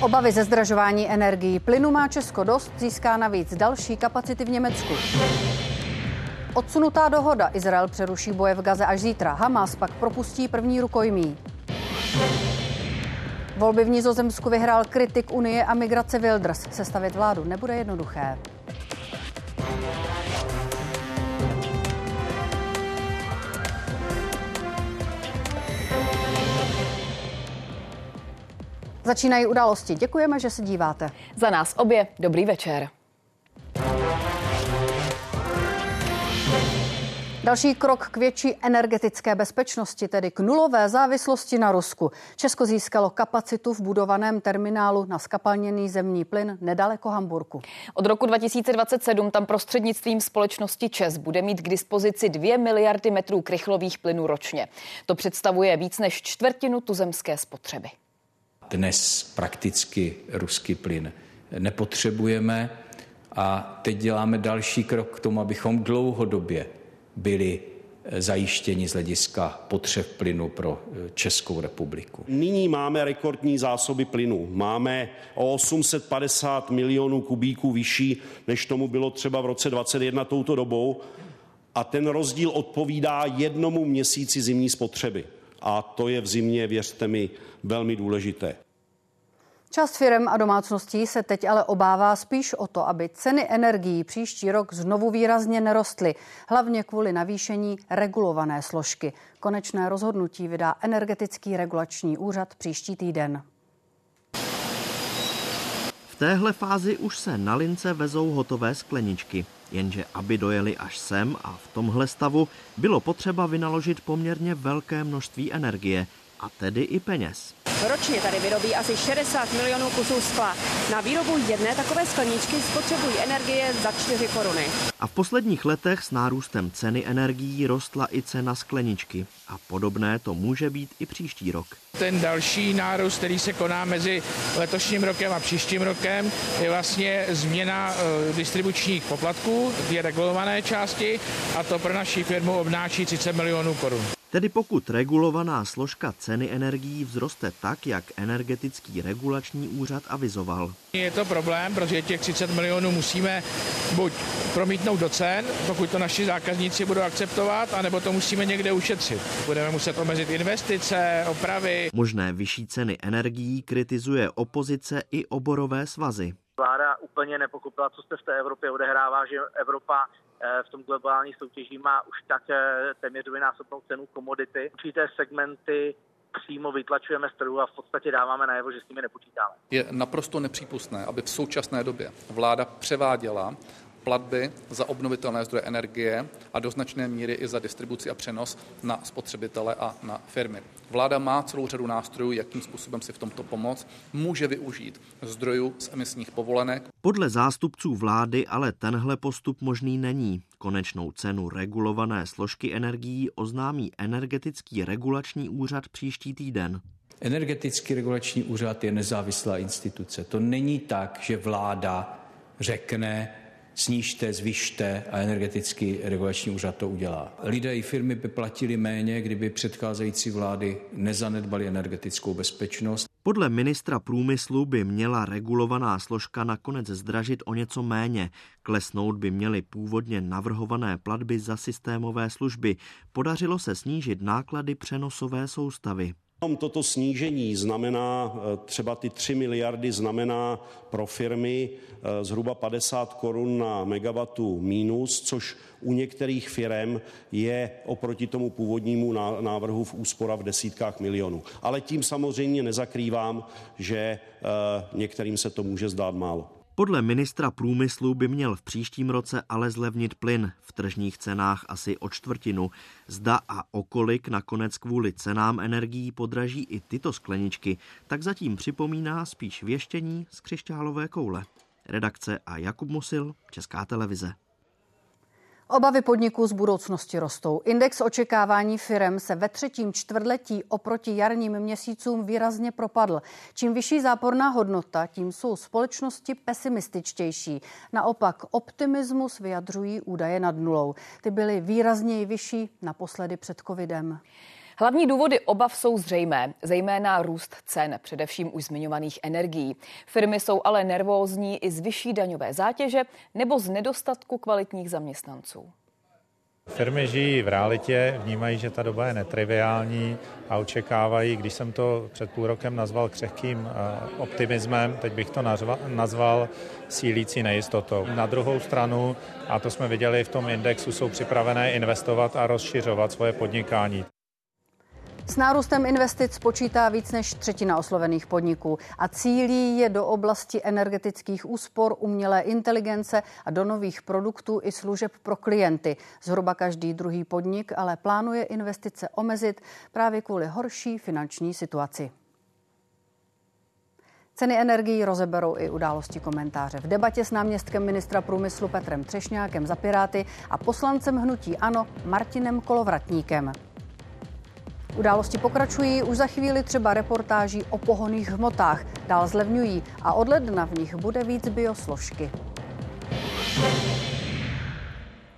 Obavy ze zdražování energií. Plynu má Česko dost, získá navíc další kapacity v Německu. Odsunutá dohoda. Izrael přeruší boje v Gaze až zítra. Hamas pak propustí první rukojmí. Volby v Nizozemsku vyhrál kritik Unie a migrace Wilders. Sestavit vládu nebude jednoduché. Začínají události. Děkujeme, že se díváte. Za nás obě dobrý večer. Další krok k větší energetické bezpečnosti, tedy k nulové závislosti na Rusku. Česko získalo kapacitu v budovaném terminálu na skapalněný zemní plyn nedaleko Hamburku. Od roku 2027 tam prostřednictvím společnosti ČES bude mít k dispozici 2 miliardy metrů krychlových plynů ročně. To představuje víc než čtvrtinu tuzemské spotřeby. Dnes prakticky ruský plyn nepotřebujeme a teď děláme další krok k tomu, abychom dlouhodobě byli eh, zajištěni z hlediska potřeb plynu pro eh, Českou republiku. Nyní máme rekordní zásoby plynu. Máme o 850 milionů kubíků vyšší, než tomu bylo třeba v roce 2021 touto dobou. A ten rozdíl odpovídá jednomu měsíci zimní spotřeby. A to je v zimě, věřte mi, velmi důležité. Část firm a domácností se teď ale obává spíš o to, aby ceny energií příští rok znovu výrazně nerostly, hlavně kvůli navýšení regulované složky. Konečné rozhodnutí vydá Energetický regulační úřad příští týden. Téhle fázi už se na lince vezou hotové skleničky. Jenže aby dojeli až sem a v tomhle stavu bylo potřeba vynaložit poměrně velké množství energie, a tedy i peněz. Ročně tady vyrobí asi 60 milionů kusů skla. Na výrobu jedné takové skleničky spotřebují energie za 4 koruny. A v posledních letech s nárůstem ceny energií rostla i cena skleničky. A podobné to může být i příští rok. Ten další nárůst, který se koná mezi letošním rokem a příštím rokem, je vlastně změna eh, distribučních poplatků, ty regulované části, a to pro naši firmu obnáší 30 milionů korun. Tedy pokud regulovaná složka ceny energií vzroste tak, jak energetický regulační úřad avizoval. Je to problém, protože těch 30 milionů musíme buď promítnout do cen, pokud to naši zákazníci budou akceptovat, anebo to musíme někde ušetřit. Budeme muset omezit investice, opravy. Možné vyšší ceny energií kritizuje opozice i oborové svazy. Vláda úplně nepokupila, co se v té Evropě odehrává, že Evropa Eh, v tom globální soutěží má už tak eh, téměř dvojnásobnou cenu komodity. Určité segmenty přímo vytlačujeme z trhu a v podstatě dáváme najevo, že s nimi nepočítáme. Je naprosto nepřípustné, aby v současné době vláda převáděla platby za obnovitelné zdroje energie a do značné míry i za distribuci a přenos na spotřebitele a na firmy. Vláda má celou řadu nástrojů, jakým způsobem si v tomto pomoct. Může využít zdrojů z emisních povolenek. Podle zástupců vlády ale tenhle postup možný není. Konečnou cenu regulované složky energií oznámí Energetický regulační úřad příští týden. Energetický regulační úřad je nezávislá instituce. To není tak, že vláda řekne, snížte, zvyšte a energetický regulační úřad to udělá. Lidé i firmy by platili méně, kdyby předcházející vlády nezanedbaly energetickou bezpečnost. Podle ministra průmyslu by měla regulovaná složka nakonec zdražit o něco méně. Klesnout by měly původně navrhované platby za systémové služby. Podařilo se snížit náklady přenosové soustavy. Toto snížení znamená, eh, třeba ty 3 miliardy znamená pro firmy eh, zhruba 50 korun na megawatu mínus, což u některých firm je oproti tomu původnímu návrhu v úspora v desítkách milionů. Ale tím samozřejmě nezakrývám, že eh, některým se to může zdát málo. Podle ministra průmyslu by měl v příštím roce ale zlevnit plyn v tržních cenách asi o čtvrtinu. Zda a okolik nakonec kvůli cenám energií podraží i tyto skleničky, tak zatím připomíná spíš věštění z křišťálové koule. Redakce a Jakub Musil, Česká televize. Obavy podniků z budoucnosti rostou. Index očekávání firem se ve třetím čtvrtletí oproti jarním měsícům výrazně propadl. Čím vyšší záporná hodnota, tím jsou společnosti pesimističtější. Naopak optimismus vyjadřují údaje nad nulou. Ty byly výrazněji vyšší naposledy před covidem. Hlavní důvody obav jsou zřejmé, zejména růst cen, především už zmiňovaných energií. Firmy jsou ale nervózní i z vyšší daňové zátěže nebo z nedostatku kvalitních zaměstnanců. Firmy žijí v realitě, vnímají, že ta doba je netriviální a očekávají, když jsem to před půl rokem nazval křehkým eh, optimismem, teď bych to nazval sílící nejistotou. Na druhou stranu, a to jsme viděli v tom indexu, jsou připravené investovat a rozšiřovat svoje podnikání. S nárůstem investic počítá víc než třetina oslovených podniků a cílí je do oblasti energetických úspor, umělé inteligence a do nových produktů i služeb pro klienty. Zhruba každý druhý podnik ale plánuje investice omezit právě kvůli horší finanční situaci. Ceny energií rozeberou i události komentáře. V debatě s náměstkem ministra průmyslu Petrem Třešňákem za Piráty a poslancem hnutí Ano Martinem Kolovratníkem. Události pokračují, už za chvíli třeba reportáží o pohoných hmotách. Dál zlevňují a od ledna v nich bude víc biosložky.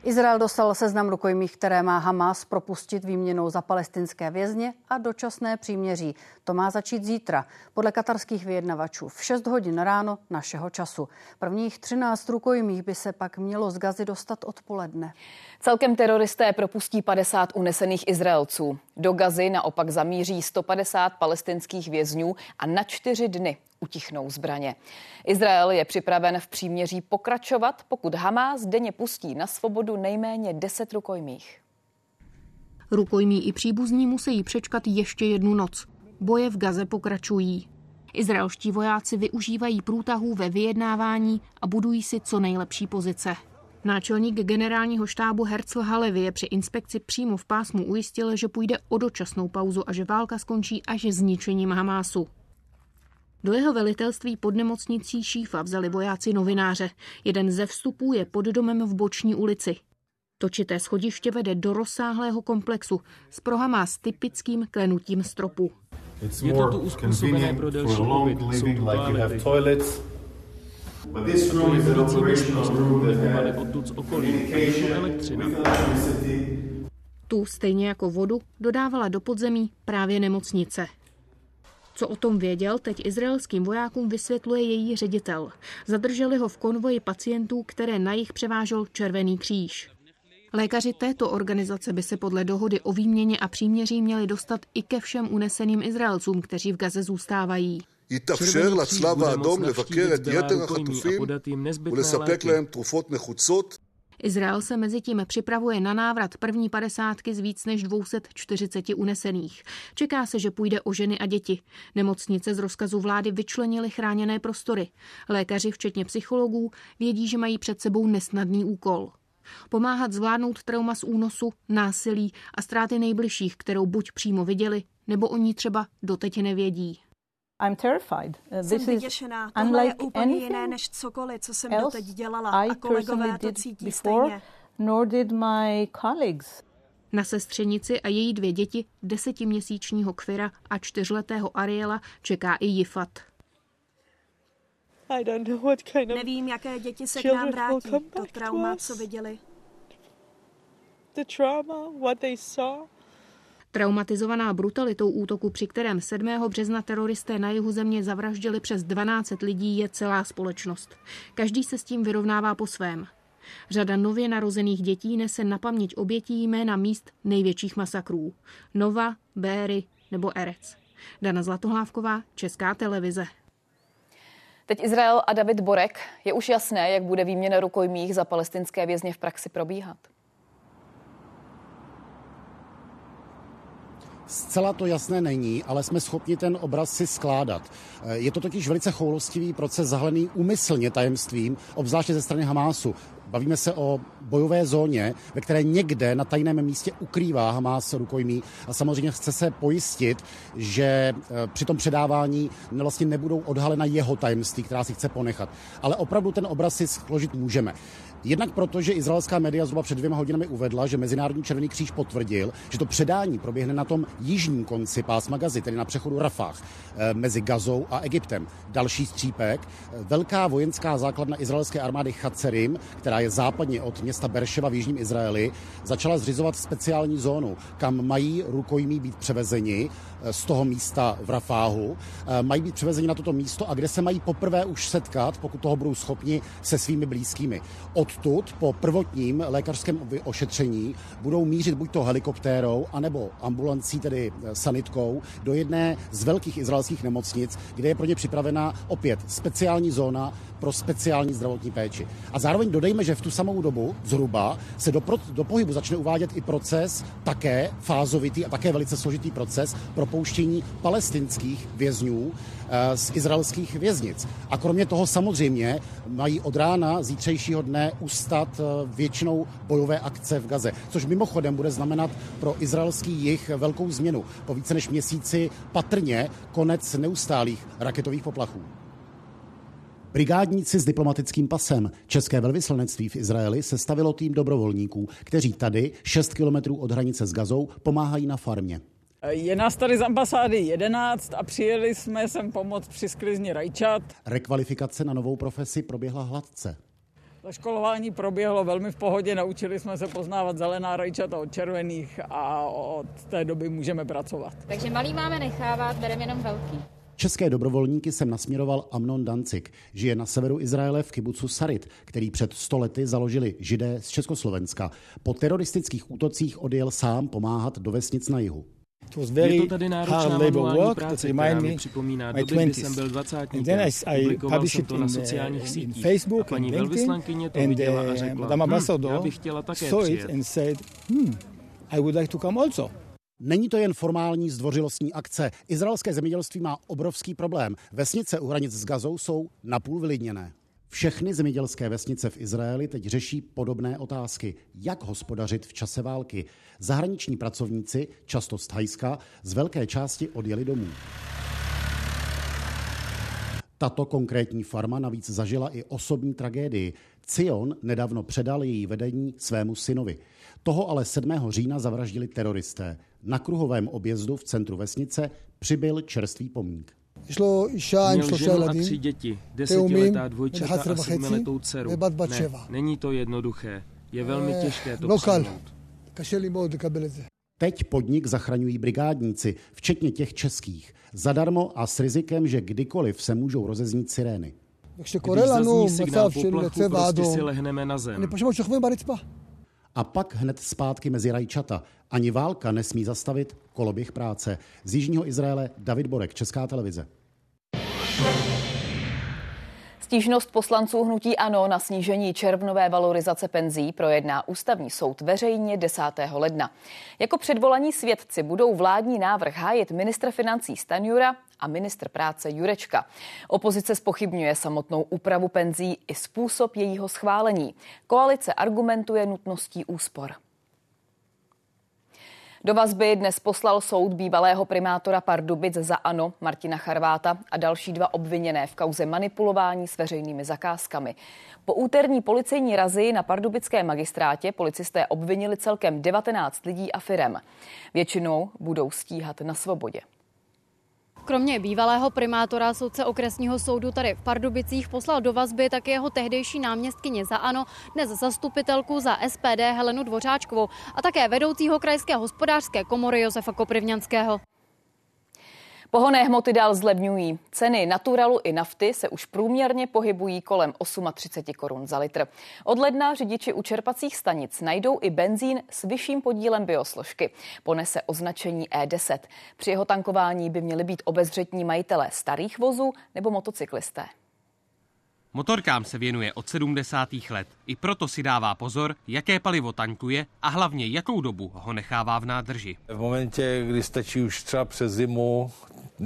Izrael dostal seznam rukojmích, které má Hamas propustit výměnou za palestinské vězně a dočasné příměří. To má začít zítra, podle katarských vyjednavačů v 6 hodin ráno našeho času. Prvních 13 rukojmích by se pak mělo z Gazy dostat odpoledne. Celkem teroristé propustí 50 unesených Izraelců. Do Gazy naopak zamíří 150 palestinských vězňů a na čtyři dny utichnou zbraně. Izrael je připraven v příměří pokračovat, pokud Hamas denně pustí na svobodu nejméně 10 rukojmích. Rukojmí i příbuzní musí přečkat ještě jednu noc. Boje v Gaze pokračují. Izraelští vojáci využívají průtahů ve vyjednávání a budují si co nejlepší pozice. Náčelník generálního štábu Herzl Halevi je při inspekci přímo v pásmu ujistil, že půjde o dočasnou pauzu a že válka skončí až zničením Hamásu. Do jeho velitelství pod nemocnicí Šífa vzali vojáci novináře. Jeden ze vstupů je pod domem v Boční ulici. Točité schodiště vede do rozsáhlého komplexu s prohama s typickým klenutím stropu. Je to tu uspůsobené pro delší pobyt. Jsou tu toalety. Tu, stejně jako vodu, dodávala do podzemí právě nemocnice. Co o tom věděl, teď izraelským vojákům vysvětluje její ředitel. Zadrželi ho v konvoji pacientů, které na jich převážel Červený kříž. Lékaři této organizace by se podle dohody o výměně a příměří měli dostat i ke všem uneseným Izraelcům, kteří v Gaze zůstávají. יתאפשר לצלב האדום לבקר את יתר החטופים ולספק להם תרופות נחוצות Izrael se mezi tím připravuje na návrat první padesátky z víc než 240 unesených. Čeká se, že půjde o ženy a děti. Nemocnice z rozkazu vlády vyčlenily chráněné prostory. Lékaři, včetně psychologů, vědí, že mají před sebou nesnadný úkol. Pomáhat zvládnout trauma z únosu, násilí a ztráty nejbližších, kterou buď přímo viděli, nebo oni třeba doteď nevědí. I'm terrified. Uh, this jsem vyděšená. Tohle je úplně jiné než cokoliv, co jsem doteď dělala a kolegové to cítí before, stejně. Nor did my colleagues. Na sestřenici a její dvě děti, desetiměsíčního Kvira a čtyřletého Ariela, čeká i Jifat. Nevím, jaké děti se k nám vrátí. To trauma, co viděli. The trauma, what they saw. Traumatizovaná brutalitou útoku, při kterém 7. března teroristé na jihu země zavraždili přes 12 lidí, je celá společnost. Každý se s tím vyrovnává po svém. Řada nově narozených dětí nese na paměť obětí jména míst největších masakrů. Nova, Béry nebo Erec. Dana Zlatohlávková, Česká televize. Teď Izrael a David Borek. Je už jasné, jak bude výměna rukojmích za palestinské vězně v praxi probíhat? Zcela to jasné není, ale jsme schopni ten obraz si skládat. Je to totiž velice choulostivý proces zahlený úmyslně tajemstvím, obzvláště ze strany Hamásu. Bavíme se o bojové zóně, ve které někde na tajném místě ukrývá Hamás rukojmí a samozřejmě chce se pojistit, že e, při tom předávání vlastně nebudou odhalena jeho tajemství, která si chce ponechat. Ale opravdu ten obraz si složit můžeme. Jednak proto, že izraelská média zhruba před dvěma hodinami uvedla, že Mezinárodní červený kříž potvrdil, že to předání proběhne na tom jižním konci pásma Gazy, tedy na přechodu Rafah eh, mezi Gazou a Egyptem. Další střípek, eh, velká vojenská základna izraelské armády Chacerim, která je západně od města Berševa v jižním Izraeli, začala zřizovat speciální zónu, kam mají rukojmí být převezeni z toho místa v Rafáhu. Eh, mají být převezeni na toto místo a kde se mají poprvé už setkat, pokud toho budou schopni, se svými blízkými. Odtud po prvotním lékařském ošetření budou mířit buď to helikoptérou, anebo ambulancí, tedy eh, sanitkou, do jedné z velkých izraelských nemocnic, kde je pro ně připravena opět speciální zóna pro speciální zdravotní péči. A zároveň dodejme, že v tu samou dobu zhruba se do, pro, do pohybu začne uvádět i proces také fázovitý a také velice složitý proces propouštění palestinských vězňů eh, z izraelských věznic. A kromě toho samozřejmě mají od rána zítřejšího dne ustat eh, většinou bojové akce v Gaze, což mimochodem bude znamenat pro izraelský jich velkou změnu. Po více než měsíci patrně konec neustálých raketových poplachů. Brigádníci s diplomatickým pasem České velvyslanectví v Izraeli se stavilo tým dobrovolníků, kteří tady, 6 kilometrů od hranice s Gazou, pomáhají na farmě. Je nás tady z ambasády 11 a přijeli jsme sem pomoct při sklizni rajčat. Rekvalifikace na novou profesi proběhla hladce. Zaškolování proběhlo velmi v pohodě, naučili jsme se poznávat zelená rajčata od červených a od té doby můžeme pracovat. Takže malý máme nechávat, bereme jenom velký. České dobrovolníky jsem nasměroval Amnon Dancik. Žije na severu Izraele v kibucu Sarit, který před stolety založili židé z Československa. Po teroristických útocích odjel sám pomáhat do vesnic na jihu. Je to tady náročná manuální práce, která mi připomíná doby, kdy jsem byl dvacátníkem. Publikoval jsem to na sociálních sítích. Facebook, a paní velvyslankyně to viděla a řekla, hm, já bych chtěla také přijet. Hmm, I would like to come also. Není to jen formální zdvořilostní akce. Izraelské zemědělství má obrovský problém. Vesnice u hranic s Gazou jsou napůl vylidněné. Všechny zemědělské vesnice v Izraeli teď řeší podobné otázky. Jak hospodařit v čase války? Zahraniční pracovníci, často z Thajska, z velké části odjeli domů. Tato konkrétní farma navíc zažila i osobní tragédii. Cion nedávno předal její vedení svému synovi. Toho ale 7. října zavraždili teroristé. Na kruhovém objezdu v centru vesnice přibyl čerstvý pomník. Měl ženu a tři děti, desetiletá dvojčata a sedmiletou dceru. Ne, není to jednoduché. Je velmi těžké to přijmout. Teď podnik zachraňují brigádníci, včetně těch českých. Zadarmo a s rizikem, že kdykoliv se můžou rozeznít sirény. Když zazní signál poplachu, prostě si lehneme na zem a pak hned zpátky mezi rajčata. Ani válka nesmí zastavit koloběh práce. Z Jižního Izraele David Borek, Česká televize. Stížnost poslanců hnutí ANO na snížení červnové valorizace penzí projedná ústavní soud veřejně 10. ledna. Jako předvolaní svědci budou vládní návrh hájit ministr financí Stanjura a ministr práce Jurečka. Opozice spochybňuje samotnou úpravu penzí i způsob jejího schválení. Koalice argumentuje nutností úspor. Do vazby dnes poslal soud bývalého primátora Pardubic za ANO Martina Charváta a další dva obviněné v kauze manipulování s veřejnými zakázkami. Po úterní policejní razi na pardubické magistrátě policisté obvinili celkem 19 lidí a firem. Většinou budou stíhat na svobodě. Kromě bývalého primátora soudce okresního soudu tady v Pardubicích poslal do vazby také jeho tehdejší náměstkyně za ANO, dnes zastupitelku za SPD Helenu Dvořáčkovou a také vedoucího krajské hospodářské komory Josefa Koprivňanského. Pohonné hmoty dál zlevňují. Ceny naturalu i nafty se už průměrně pohybují kolem 38 korun za litr. Od ledna řidiči u čerpacích stanic najdou i benzín s vyšším podílem biosložky. Ponese označení E10. Při jeho tankování by měli být obezřetní majitelé starých vozů nebo motocyklisté. Motorkám se věnuje od 70. let. I proto si dává pozor, jaké palivo tankuje a hlavně jakou dobu ho nechává v nádrži. V momentě, kdy stačí už třeba přes zimu,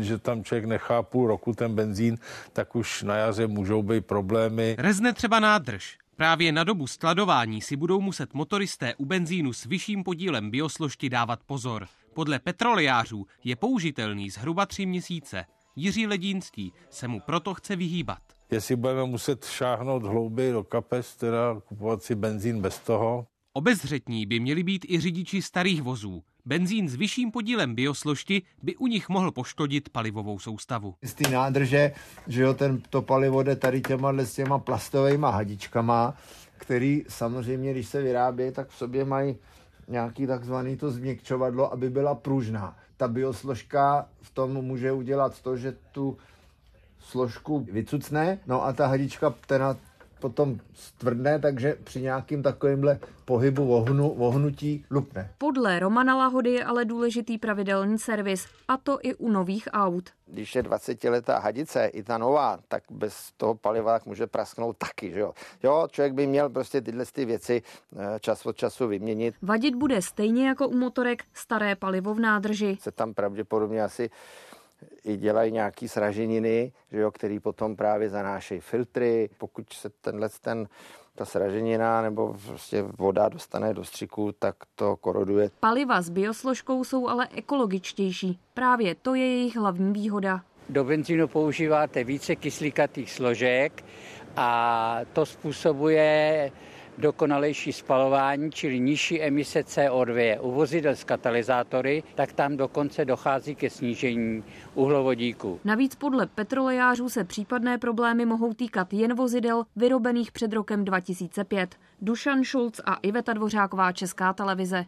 že tam člověk nechá půl roku ten benzín, tak už na jaře můžou být problémy. Rezne třeba nádrž. Právě na dobu skladování si budou muset motoristé u benzínu s vyšším podílem biosložky dávat pozor. Podle petroliářů je použitelný zhruba tři měsíce. Jiří Ledínský se mu proto chce vyhýbat. Jestli budeme muset šáhnout hlouběji do kapes, teda kupovat si benzín bez toho. Obezřetní by měli být i řidiči starých vozů. Benzín s vyšším podílem biosložky by u nich mohl poškodit palivovou soustavu. Z té nádrže, že jo, ten, to palivo jde tady těma s těma plastovými hadičkama, který samozřejmě, když se vyrábí, tak v sobě mají nějaký takzvaný to změkčovadlo, aby byla pružná. Ta biosložka v tom může udělat to, že tu složku vycucne, no a ta hadička, která potom stvrdne, takže při nějakým takovémhle pohybu ohnu, ohnutí lupne. Podle Romana Lahody je ale důležitý pravidelný servis, a to i u nových aut. Když je 20-letá hadice, i ta nová, tak bez toho paliva může prasknout taky. Že jo? jo, člověk by měl prostě tyhle ty věci eh, čas od času vyměnit. Vadit bude stejně jako u motorek staré palivo v nádrži. Se tam pravděpodobně asi i dělají nějaký sraženiny, že jo, který potom právě zanášejí filtry. Pokud se tenhle ten ta sraženina nebo prostě voda dostane do střiku, tak to koroduje. Paliva s biosložkou jsou ale ekologičtější. Právě to je jejich hlavní výhoda. Do benzínu používáte více kyslíkatých složek a to způsobuje dokonalejší spalování, čili nižší emise CO2. U vozidel s katalyzátory, tak tam dokonce dochází ke snížení uhlovodíku. Navíc podle petrolejářů se případné problémy mohou týkat jen vozidel vyrobených před rokem 2005. Dušan Schulz a Iveta Dvořáková, Česká televize.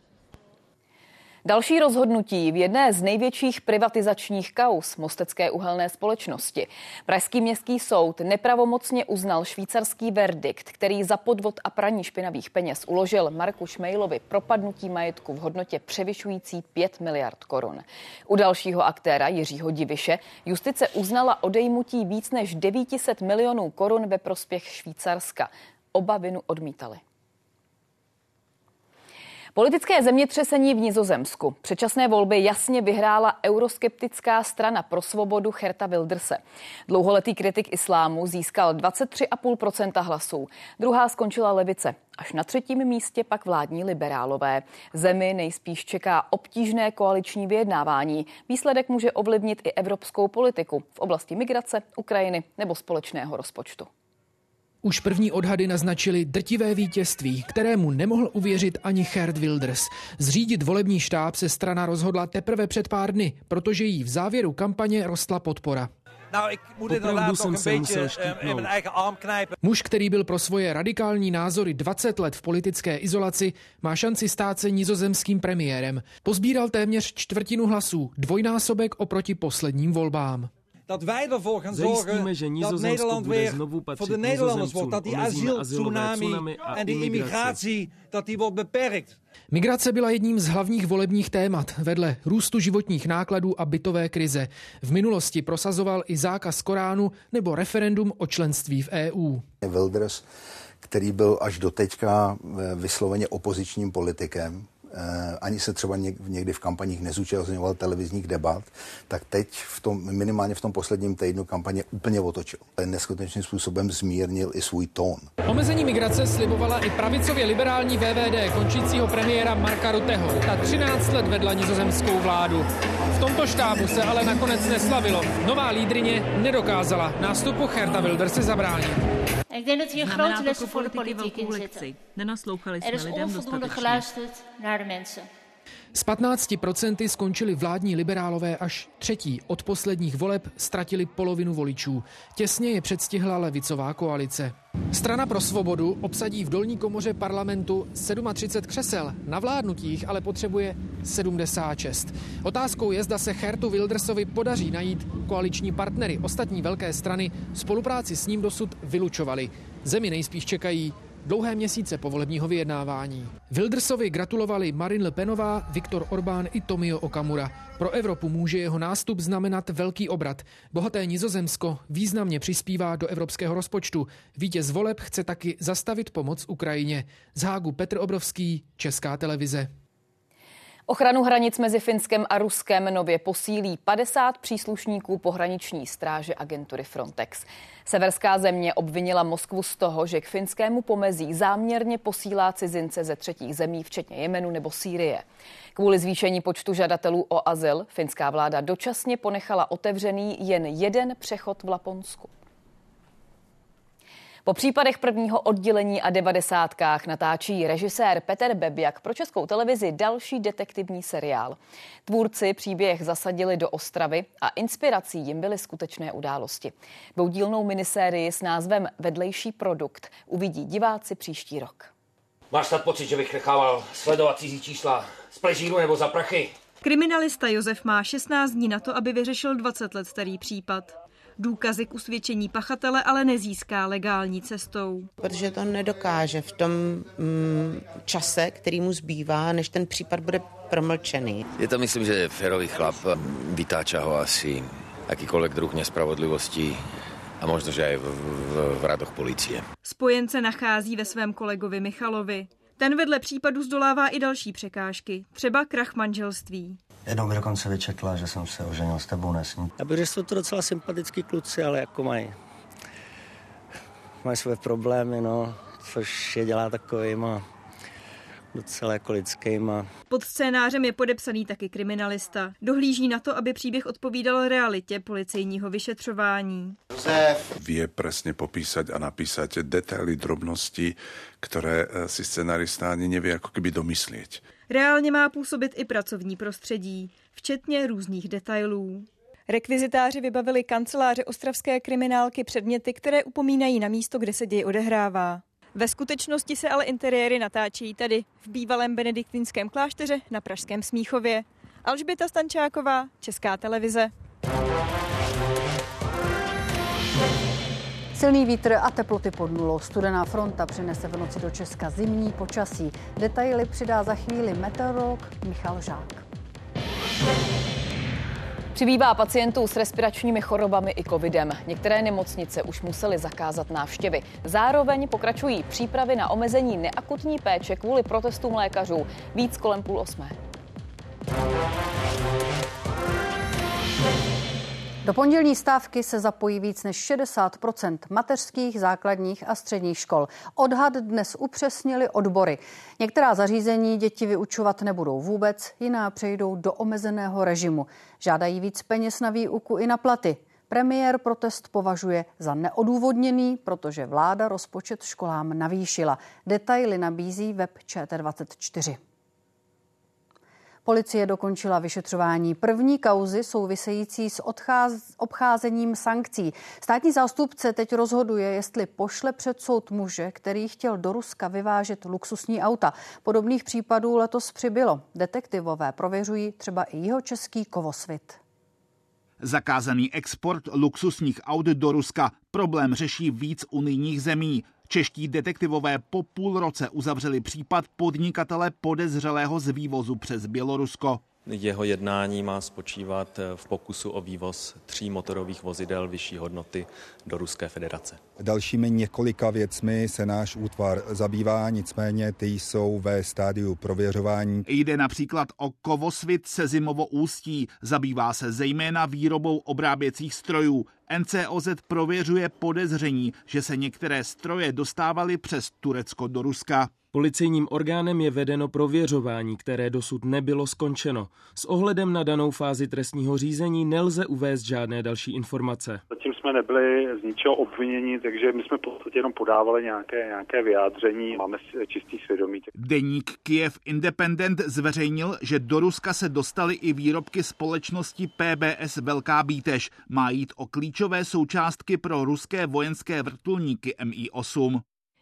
Další rozhodnutí v jedné z největších privatizačních kaus Mostecké uhelné společnosti. Pražský městský soud nepravomocně uznal švýcarský verdikt, který za podvod a praní špinavých peněz uložil Marku Šmejlovi propadnutí majetku v hodnotě převyšující 5 miliard korun. U dalšího aktéra Jiřího Diviše justice uznala odejmutí víc než 900 milionů korun ve prospěch Švýcarska. Oba vinu odmítali. Politické zemětřesení v Nizozemsku. Předčasné volby jasně vyhrála euroskeptická strana pro svobodu Herta Wilderse. Dlouholetý kritik islámu získal 23,5% hlasů. Druhá skončila levice. Až na třetím místě pak vládní liberálové. Zemi nejspíš čeká obtížné koaliční vyjednávání. Výsledek může ovlivnit i evropskou politiku v oblasti migrace, Ukrajiny nebo společného rozpočtu. Už první odhady naznačily drtivé vítězství, kterému nemohl uvěřit ani Gerd Wilders. Zřídit volební štáb se strana rozhodla teprve před pár dny, protože jí v závěru kampaně rostla podpora. Opravdu jsem se musel Muž, který byl pro svoje radikální názory 20 let v politické izolaci, má šanci stát se nizozemským premiérem. Pozbíral téměř čtvrtinu hlasů, dvojnásobek oproti posledním volbám dat wij ervoor gaan zorgen dat Nederland weer voor de Nederlanders wordt. Dat die asieltsunami en die immigratie, dat die wordt beperkt. Migrace byla jedním z hlavních volebních témat vedle růstu životních nákladů a bytové krize. V minulosti prosazoval i zákaz Koránu nebo referendum o členství v EU. Wilders, který byl až do teďka eh, vysloveně opozičním politikem, ani se třeba někdy v kampaních nezúčastňoval televizních debat, tak teď v tom, minimálně v tom posledním týdnu kampaně úplně otočil. Neskutečným způsobem zmírnil i svůj tón. Omezení migrace slibovala i pravicově liberální VVD končícího premiéra Marka Ruteho. Ta 13 let vedla nizozemskou vládu. V tomto štábu se ale nakonec neslavilo. Nová lídrině nedokázala nástupu Herta zabránit. Hier grote lessen voor de politiek in zitten. Nenaslouchali er is onvoldoende Z 15% skončili vládní liberálové až třetí. Od posledních voleb ztratili polovinu voličů. Těsně je předstihla levicová koalice. Strana pro svobodu obsadí v dolní komoře parlamentu 37 křesel. Na vládnutích ale potřebuje 76. Otázkou je, zda se Hertu Wildersovi podaří najít koaliční partnery. Ostatní velké strany spolupráci s ním dosud vylučovali. Zemi nejspíš čekají dlouhé měsíce povolebního vyjednávání. Wildersovi gratulovali Marine Le Penová, Viktor Orbán i Tomio Okamura. Pro Evropu může jeho nástup znamenat velký obrat. Bohaté Nizozemsko významně přispívá do evropského rozpočtu. Vítěz voleb chce taky zastavit pomoc Ukrajině. Z Hágu Petr Obrovský, Česká televize. Ochranu hranic mezi Finskem a Ruskem nově posílí 50 příslušníků pohraniční stráže agentury Frontex. Severská země obvinila Moskvu z toho, že k finskému pomezí záměrně posílá cizince ze třetích zemí, včetně Jemenu nebo Sýrie. Kvůli zvýšení počtu žadatelů o azyl finská vláda dočasně ponechala otevřený jen jeden přechod v Laponsku. Po případech prvního oddělení a devadesátkách natáčí režisér Peter Bebiak pro českou televizi další detektivní seriál. Tvůrci příběh zasadili do Ostravy a inspirací jim byly skutečné události. Dvoudílnou minisérii s názvem Vedlejší produkt uvidí diváci příští rok. Máš snad pocit, že bych nechával sledovat cizí čísla z pležíru nebo za prachy? Kriminalista Josef má 16 dní na to, aby vyřešil 20 let starý případ. Důkazy k usvědčení pachatele ale nezíská legální cestou. Protože to nedokáže v tom mm, čase, který mu zbývá, než ten případ bude promlčený. Je to, myslím, že férový chlap. Vytáča ho asi akýkoľvek druh nespravodlivosti a možno, že aj v, v, v radoch policie. Spojence nachází ve svém kolegovi Michalovi. Ten vedle případu zdolává i další překážky, třeba krach manželství. Jednou mi dokonce vyčetla, že jsem se oženil s tebou nesní. Já bych řekl, že jsou to docela sympatický kluci, ale jako mají, mají své problémy, no, což je dělá takovýma docela jako lidskýma. Pod scénářem je podepsaný taky kriminalista. Dohlíží na to, aby příběh odpovídal realitě policejního vyšetřování. Vie presne popísať a napísať detaily, drobnosti, ktoré eh, si scenarista ani nevie ako keby domyslieť. Reálně má působit i pracovní prostředí, včetně různých detailů. Rekvizitáři vybavili kanceláře ostravské kriminálky předměty, které upomínají na místo, kde se děj odehrává. Ve skutečnosti se ale interiéry natáčejí tady, v bývalém benediktínském klášteře na Pražském Smíchově. Alžběta Stančáková, Česká televize. Silný vítr a teploty pod nulou. Studená fronta přinese v noci do Česka zimní počasí. Detaily přidá za chvíli meteorolog Michal Žák. Přibývá pacientů s respiračními chorobami i covidem. Některé nemocnice už musely zakázat návštěvy. Zároveň pokračují přípravy na omezení neakutní péče kvůli protestům lékařů. Víc kolem půl osmé. Do pondělní stávky se zapojí víc než 60% mateřských, základních a středních škol. Odhad dnes upřesnili odbory. Některá zařízení děti vyučovat nebudou vůbec, jiná přejdou do omezeného režimu. Žádají víc peněz na výuku i na platy. Premiér protest považuje za neodůvodněný, protože vláda rozpočet školám navýšila. Detaily nabízí web ČT24. Policie dokončila vyšetřování první kauzy související s odcház- obcházením sankcí. Státní zástupce teď rozhoduje, jestli pošle před soud muže, který chtěl do Ruska vyvážet luxusní auta. Podobných případů letos přibylo. Detektivové prověřují třeba i jeho český kovosvit. Zakázaný export luxusních aut do Ruska problém řeší víc unijních zemí. Čeští detektivové po půl roce uzavřeli případ podnikatele podezřelého z vývozu přes Bělorusko. Jeho jednání má spočívat v pokusu o vývoz tří motorových vozidel vyšší hodnoty do Ruské federace. Dalšími několika věcmi se náš útvar zabývá, nicméně ty jsou ve stádiu prověřování. Jde například o kovosvit se zimovo ústí. Zabývá se zejména výrobou obráběcích strojů. NCOZ prověřuje podezření, že se některé stroje dostávaly přes Turecko do Ruska. Policejním orgánem je vedeno prověřování, které dosud nebylo skončeno. S ohledem na danou fázi trestního řízení nelze uvést žádné další informace. Zatím jsme nebyli z ničeho obvinění, takže my jsme v podstatě jenom podávali nějaké, nějaké vyjádření. Máme čistý svědomí. Deník Kiev Independent zveřejnil, že do Ruska se dostaly i výrobky společnosti PBS Velká Bítež. Má jít o klíčové součástky pro ruské vojenské vrtulníky Mi-8.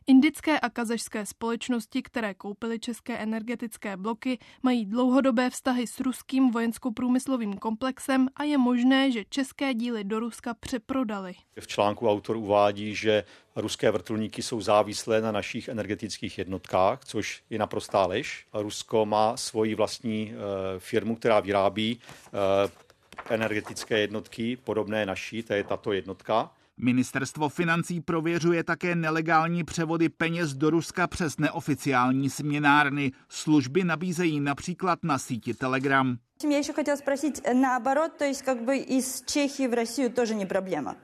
Indické a kazašské společnosti, které koupily české energetické bloky, mají dlouhodobé vztahy s ruským vojensko-průmyslovým komplexem a je možné, že české díly do Ruska přeprodali. V článku autor uvádí, že ruské vrtulníky jsou závislé na našich energetických jednotkách, což je naprostá lež. Rusko má svoji vlastní eh, firmu, která vyrábí eh, energetické jednotky podobné naší, to je tato jednotka. Ministerstvo financí prověřuje také nelegální převody peněz do Ruska přes neoficiální směnárny. Služby nabízejí například na síti Telegram. Já ještě chtěla sprosit naoborot, to есть как бы из Чехии в Россию тоже не проблема.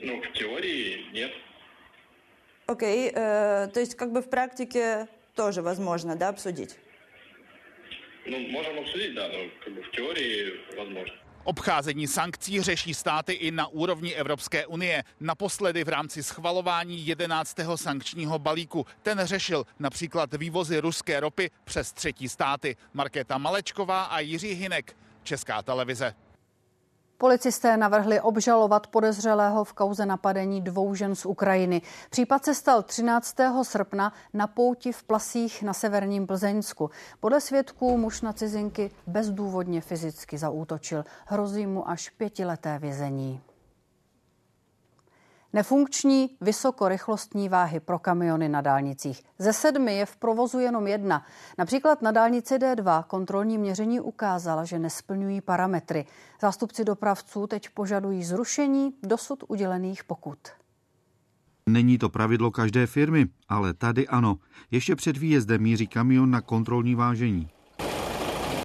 Ну, в теории нет. Окей, okay, э, то есть как бы в практике тоже возможно, да, обсудить? Ну, можем обсудить, да, но как бы в теории возможно. Obcházení sankcí řeší státy i na úrovni Evropské unie. Naposledy v rámci schvalování 11. sankčního balíku. Ten řešil například vývozy ruské ropy přes třetí státy. Markéta Malečková a Jiří Hinek, Česká televize. Policisté navrhli obžalovat podezřelého v kauze napadení dvou žen z Ukrajiny. Případ se stal 13. srpna na pouti v Plasích na severním Plzeňsku. Podle svědků muž na cizinky bezdůvodně fyzicky zaútočil. Hrozí mu až pětileté vězení. Nefunkční vysokorychlostní váhy pro kamiony na dálnicích. Ze sedmi je v provozu jenom jedna. Například na dálnici D2 kontrolní měření ukázala, že nesplňují parametry. Zástupci dopravců teď požadují zrušení dosud udělených pokut. Není to pravidlo každé firmy, ale tady ano. Ještě před výjezdem míří kamion na kontrolní vážení.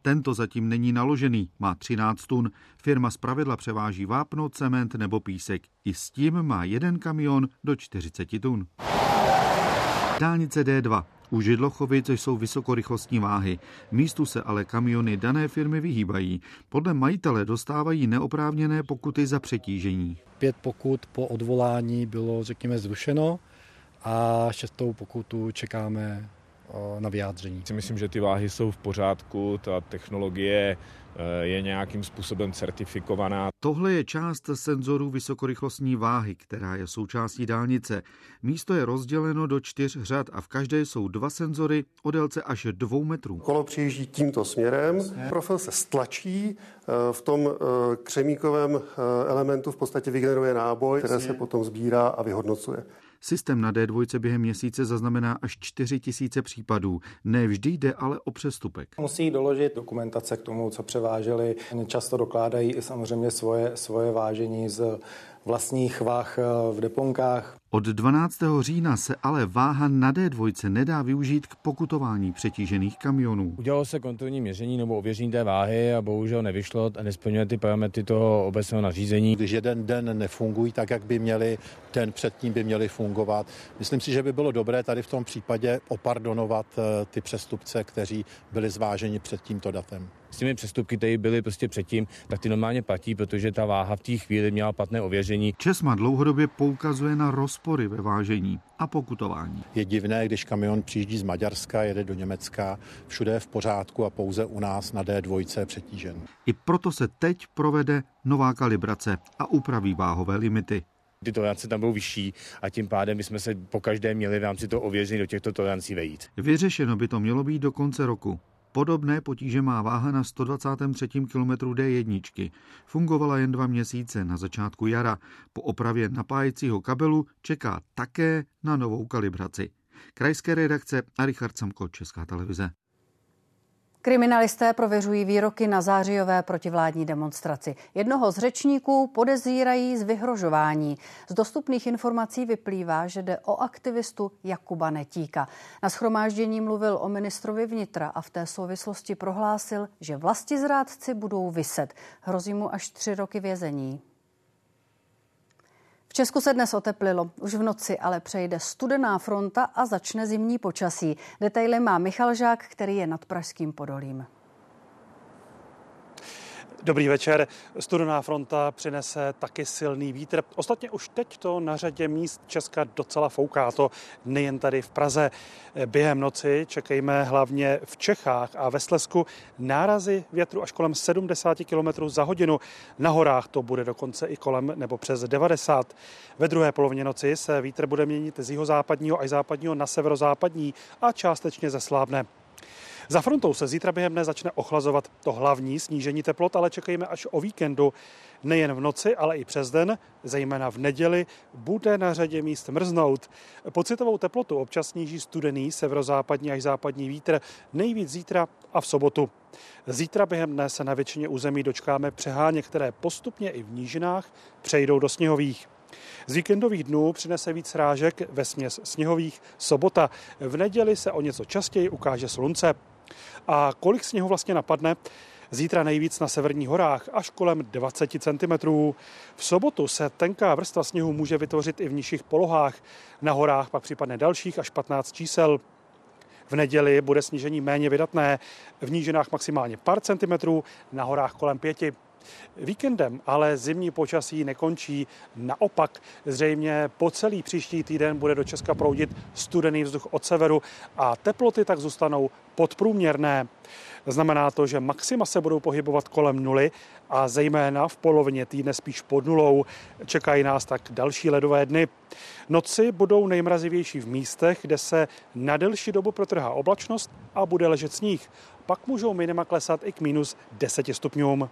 Tento zatím není naložený, má 13 tun. Firma pravidla převáží vápno, cement nebo písek. I s tím má jeden kamion do 40 tun. Dálnice D2. U Židlochovic jsou vysokorychlostní váhy. Místu se ale kamiony dané firmy vyhýbají. Podle majitele dostávají neoprávněné pokuty za přetížení. Pět pokut po odvolání bylo, řekněme, zrušeno a šestou pokutu čekáme na vyjádření. Myslím, že ty váhy jsou v pořádku, ta technologie eh, je nějakým způsobem certifikovaná. Tohle je část senzorů vysokorychlostní váhy, která je součástí dálnice. Místo je rozděleno do čtyř řad a v každé jsou dva senzory o délce až dvou metrů. Kolo přijíždí tímto směrem, profil se stlačí, eh, v tom eh, křemíkovém elementu v podstatě vygeneruje náboj, které se potom sbírá a vyhodnocuje. Systém na D2 během měsíce zaznamená až 4 tisíce případů. Nevždy jde ale o přestupek. Musí doložit dokumentace k tomu, co převáželi. Často dokládají samozřejmě svoje, svoje vážení z vlastních váh v deponkách. Od 12. října se ale váha na D2 nedá využít k pokutování přetížených kamionů. Udělalo se kontrolní měření nebo ověření té váhy a bohužel nevyšlo a nesplňuje ty parametry toho obecného nařízení. Když jeden den nefungují tak, jak by měli, ten předtím by měli fungovat. Myslím si, že by bylo dobré tady v tom případě opardonovat eh, ty přestupce, kteří byli zváženi před tímto datem s těmi přestupky, které byly prostě předtím, tak ty normálně platí, protože ta váha v té chvíli měla platné ověření. Česma dlouhodobě poukazuje na rozpory ve vážení a pokutování. Je divné, když kamion přijíždí z Maďarska, jede do Německa, všude je v pořádku a pouze u nás na D2 je přetížen. I proto se teď provede nová kalibrace a upraví váhové limity ty tolerance tam budou vyšší a tím pádem bychom se po každé měli v rámci toho ověření do těchto tolerancí vejít. Vyřešeno by to mělo být do konce roku. Podobné potíže má váha na 123. kilometru D1. Fungovala jen dva měsíce na začátku jara. Po opravě napájecího kabelu čeká také na novou kalibraci. Krajské redakce a Richard Samko, Česká televize. Kriminalisté prověřují výroky na zářijové protivládní demonstraci. Jednoho z řečníků podezírají z vyhrožování. Z dostupných informací vyplývá, že jde o aktivistu Jakuba Netíka. Na schromáždění mluvil o ministrovi vnitra a v té souvislosti prohlásil, že vlastizrádci budou vyset. Hrozí mu až tři roky vězení. Česku se dnes oteplilo. Už v noci ale přejde studená fronta a začne zimní počasí. Detaily má Michal Žák, který je nad Pražským podolím. Dobrý večer. Studená fronta přinese taky silný vítr. Ostatně už teď to na řadě míst Česka docela fouká. To nejen tady v Praze. Během noci čekejme hlavně v Čechách a ve Slesku nárazy větru až kolem 70 km za hodinu. Na horách to bude dokonce i kolem nebo přes 90. Ve druhé polovině noci se vítr bude měnit z jihozápadního až západního na severozápadní a částečně zeslábne. Za frontou se zítra během dne začne ochlazovat to hlavní snížení teplot, ale čekejme až o víkendu. Nejen v noci, ale i přes den, zejména v neděli, bude na řadě míst mrznout. Pocitovou teplotu občas sníží studený severozápadní až západní vítr, nejvíc zítra a v sobotu. Zítra během dne se na většině území dočkáme přeháně, které postupně i v nížinách přejdou do sněhových. Z víkendových dnů přinese víc srážek ve směs sněhových sobota. V neděli se o něco častěji ukáže slunce. A kolik sněhu vlastně napadne? Zítra nejvíc na severních horách až kolem 20 cm. V sobotu se tenká vrstva sněhu může vytvořit i v nižších polohách. Na horách pak připadne dalších až 15 čísel. V neděli bude snížení méně vydatné, v nížinách maximálně pár centimetrů, na horách kolem pěti. Víkendem ale zimní počasí nekončí. Naopak zřejmě po celý příští týden bude do Česka proudit studený vzduch od severu a teploty tak zůstanou podprůměrné. Znamená to, že maxima se budou pohybovat kolem nuly a zejména v polovině týdne spíš pod nulou. Čekají nás tak další ledové dny. Noci budou nejmrazivější v místech, kde se na delší dobu protrhá oblačnost a bude ležet sníh. Pak můžou minima klesat i k minus 10 stupňům.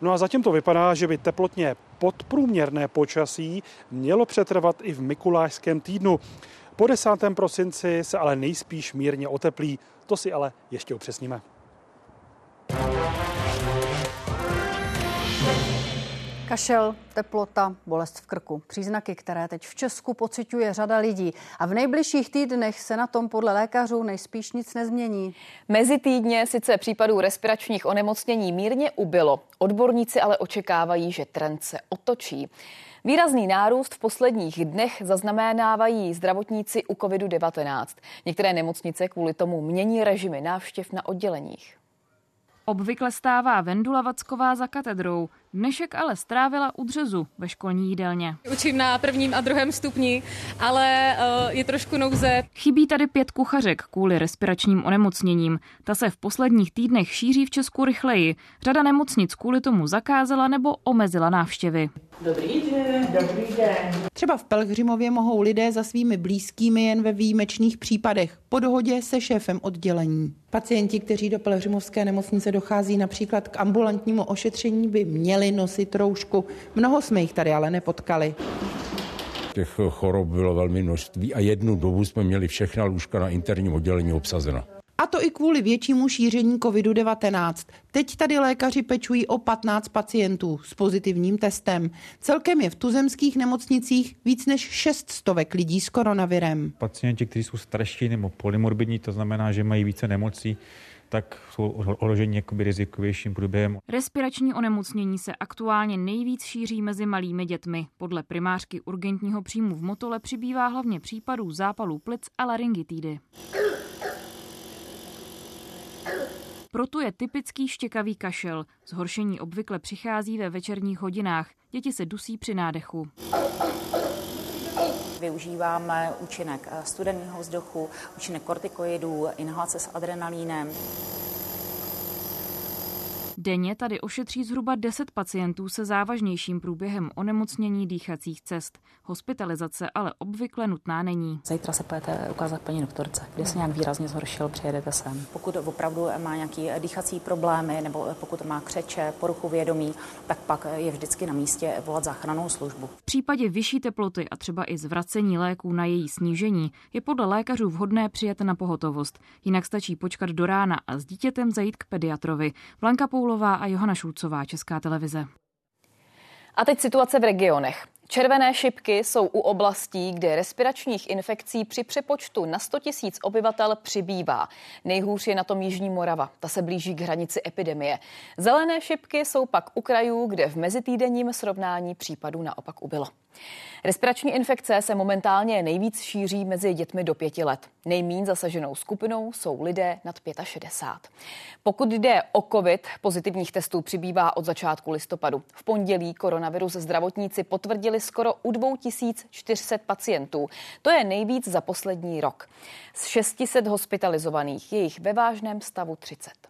No a zatím to vypadá, že by teplotně podprůměrné počasí mělo přetrvat i v Mikulášském týdnu. Po 10. prosinci se ale nejspíš mírně oteplí. To si ale ještě upřesníme. Kašel, teplota, bolest v krku. Příznaky, které teď v Česku pociťuje řada lidí. A v nejbližších týdnech se na tom podle lékařů nejspíš nic nezmění. Mezi týdně sice případů respiračních onemocnění mírně ubylo. Odborníci ale očekávají, že trend se otočí. Výrazný nárůst v posledních dnech zaznamenávají zdravotníci u COVID-19. Některé nemocnice kvůli tomu mění režimy návštěv na odděleních. Obvykle stává Vendula Vacková za katedrou. Dnešek ale strávila u dřezu ve školní jídelně. Učím na prvním a druhém stupni, ale uh, je trošku nouze. Chybí tady pět kuchařek kvůli respiračním onemocněním. Ta se v posledních týdnech šíří v Česku rychleji. Řada nemocnic kvůli tomu zakázala nebo omezila návštěvy. Dobrý den, dobrý den. Třeba v Pelhřimově mohou lidé za svými blízkými jen ve výjimečných případech po dohodě se šéfem oddělení. Pacienti, kteří do Pelhřimovské nemocnice dochází například k ambulantnímu ošetření, by měli nosit roušku. Mnoho jsme jich tady ale nepotkali. Těch chorob bylo velmi množství a jednu dobu jsme měli všechna lůžka na interním oddělení obsazena. A to i kvůli většímu šíření COVID-19. Teď tady lékaři pečují o 15 pacientů s pozitivním testem. Celkem je v tuzemských nemocnicích víc než 6 stovek lidí s koronavirem. Pacienti, kteří jsou starší nebo polymorbidní, to znamená, že mají více nemocí, tak jsou ohroženi jakoby rizikovějším průběhem. Respirační onemocnění se aktuálně nejvíc šíří mezi malými dětmi. Podle primářky urgentního příjmu v Motole přibývá hlavně případů zápalů plic a laryngitidy. Proto je typický štěkavý kašel. Zhoršení obvykle přichází ve večerních hodinách. Děti se dusí při nádechu. Využíváme účinek studeného vzduchu, účinek kortikoidů, inhalace s adrenalínem. Denně tady ošetří zhruba 10 pacientů se závažnějším průběhem onemocnění dýchacích cest. Hospitalizace ale obvykle nutná není. Zítra se pojete ukázat paní doktorce, kde se nějak výrazně zhoršil, přijedete sem. Pokud opravdu má nějaký dýchací problémy nebo pokud má křeče, poruchu vědomí, tak pak je vždycky na místě volat záchranou službu. V případě vyšší teploty a třeba i zvracení léků na její snížení je podle lékařů vhodné přijet na pohotovost. Jinak stačí počkat do rána a s dítětem zajít k pediatrovi. Blanka Poulová a Johana Šulcová, Česká televize. A teď situace v regionech. Červené šipky jsou u oblastí, kde respiračních infekcí při přepočtu na 100 000 obyvatel přibývá. Nejhůř je na tom Jižní Morava, ta se blíží k hranici epidemie. Zelené šipky jsou pak u krajů, kde v mezitýdenním srovnání případů naopak ubylo. Respirační infekce se momentálně nejvíc šíří mezi dětmi do pěti let. Nejmín zasaženou skupinou jsou lidé nad 65. Pokud jde o COVID, pozitivních testů přibývá od začátku listopadu. V pondělí koronavirus zdravotníci potvrdili skoro u 2400 pacientů. To je nejvíc za poslední rok. Z 600 hospitalizovaných je jich ve vážném stavu 30.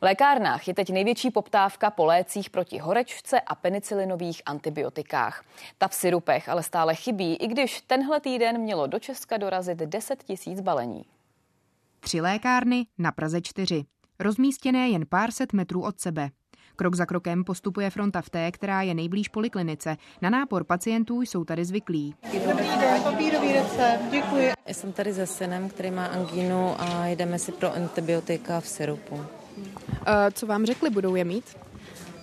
V lékárnách je teď největší poptávka po lécích proti horečce a penicilinových antibiotikách. Ta v syrupech ale stále chybí, i když tenhle týden mělo do Česka dorazit 10 tisíc balení. Tři lékárny na Praze 4. Rozmístěné jen pár set metrů od sebe. Krok za krokem postupuje fronta v té, která je nejblíž poliklinice. Na nápor pacientů jsou tady zvyklí. Dobrý den, papírový recept, děkuji. Já jsem tady se synem, který má angínu a jdeme si pro antibiotika v syrupu. Co vám řekli, budou je mít?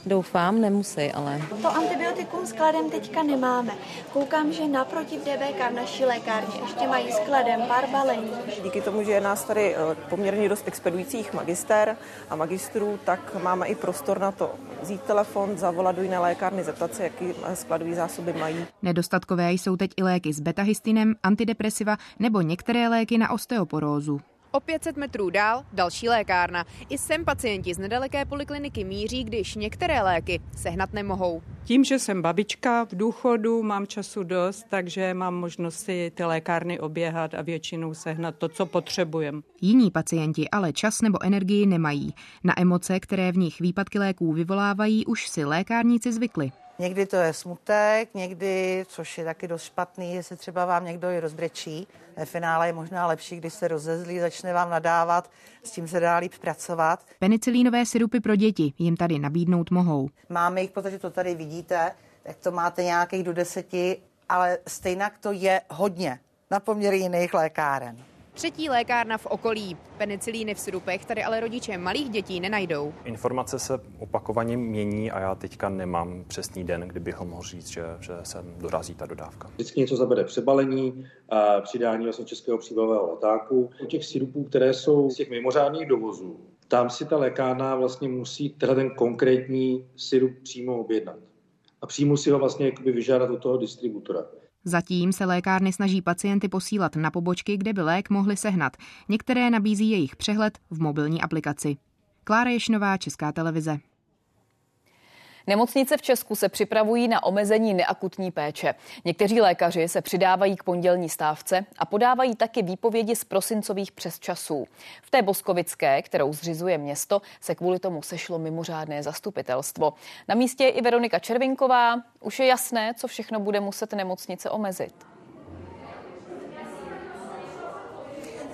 Doufám, nemusí, ale... To antibiotikum skladem teďka nemáme. Koukám, že naproti v DBK v naší lékárně ještě mají skladem pár balení. Díky tomu, že je nás tady eh, poměrně dost expedujících magister a magistrů, tak máme i prostor na to vzít telefon, zavolat do jiné lékárny, zeptat se, jaký skladové zásoby mají. Nedostatkové jsou teď i léky s betahystinem, antidepresiva nebo některé léky na osteoporózu. O 500 metrů dál další lékárna. I sem pacienti z nedaleké polikliniky míří, když některé léky sehnat nemohou. Tím, že jsem babička v důchodu, mám času dost, takže mám možnost si ty lékárny oběhat a většinou sehnat to, co potřebujeme. Jiní pacienti ale čas nebo energii nemají. Na emoce, které v nich výpadky léků vyvolávají, už si lékárníci zvykli. Někdy to je smutek, někdy, což je taky dost špatný, jestli třeba vám někdo i rozbrečí. Ve finále je možná lepší, když se rozezlí, začne vám nadávat, s tím se dá líp pracovat. Penicilínové syrupy pro děti jim tady nabídnout mohou. Máme jich, protože to tady vidíte, tak to máte nějakých do deseti, ale stejně to je hodně na poměr jiných lékáren. Třetí lékárna v okolí. Penicilíny v sirupech tady ale rodiče malých dětí nenajdou. Informace se opakovaně mění a já teďka nemám přesný den, kdybychom mohl říct, že, že se dorazí ta dodávka. Vždycky něco zabere přebalení, a přidání vlastně českého příbalového letáku. U těch sirupů, které jsou z těch mimořádných dovozů, tam si ta lékárna vlastně musí tenhle ten konkrétní sirup přímo objednat. A přímo si ho vlastně vyžádat od toho distributora. Zatím se lékárny snaží pacienty posílat na pobočky, kde by lék mohli sehnat. Některé nabízí jejich přehled v mobilní aplikaci. Klára Ješnová, Česká televize. Nemocnice v Česku se připravují na omezení neakutní péče. Někteří lékaři se přidávají k pondělní stávce a podávají taky výpovědi z prosincových přesčasů. V té Boskovické, kterou zřizuje město, se kvůli tomu sešlo mimořádné zastupitelstvo. Na místě je i Veronika Červinková. Už je jasné, co všechno bude muset nemocnice omezit.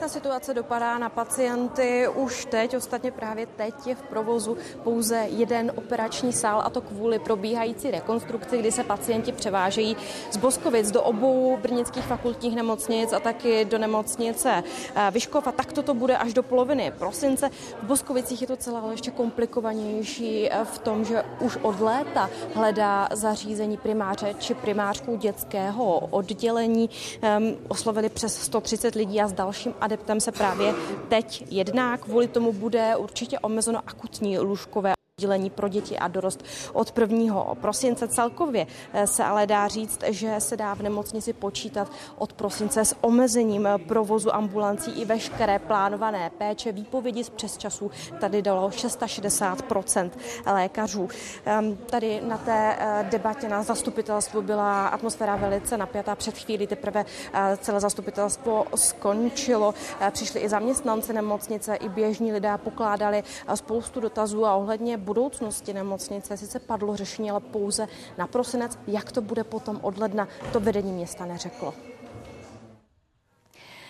Ta situace dopadá na pacienty už teď, ostatně právě teď je v provozu pouze jeden operační sál a to kvůli probíhající rekonstrukci, kdy se pacienti převážejí z Boskovic do obou brnických fakultních nemocnic a taky do nemocnice eh, Vyškov a tak toto bude až do poloviny prosince. V Boskovicích je to celé ale ještě komplikovanější eh, v tom, že už od léta hledá zařízení primáře či primářku dětského oddělení. Um, oslovili přes 130 lidí a s dalším adeptem se právě teď jedná. Kvůli tomu bude určitě omezeno akutní lůžkové oddělení pro děti a dorost od 1. prosince. Celkově eh, se ale dá říct, že se dá v nemocnici počítat od prosince s omezením provozu ambulancí i veškeré plánované péče. Výpovědi z přesčasů tady dalo 660% lékařů. Ehm, tady na té eh, debatě na zastupitelstvu byla atmosféra velice napjatá. Před chvíli teprve eh, celé zastupitelstvo skončilo. Přišli i zaměstnanci nemocnice, i běžní lidé pokládali spoustu dotazů a ohledně budoucnosti nemocnice sice padlo řešení, ale pouze na prosinec. Jak to bude potom od ledna, to vedení města neřeklo.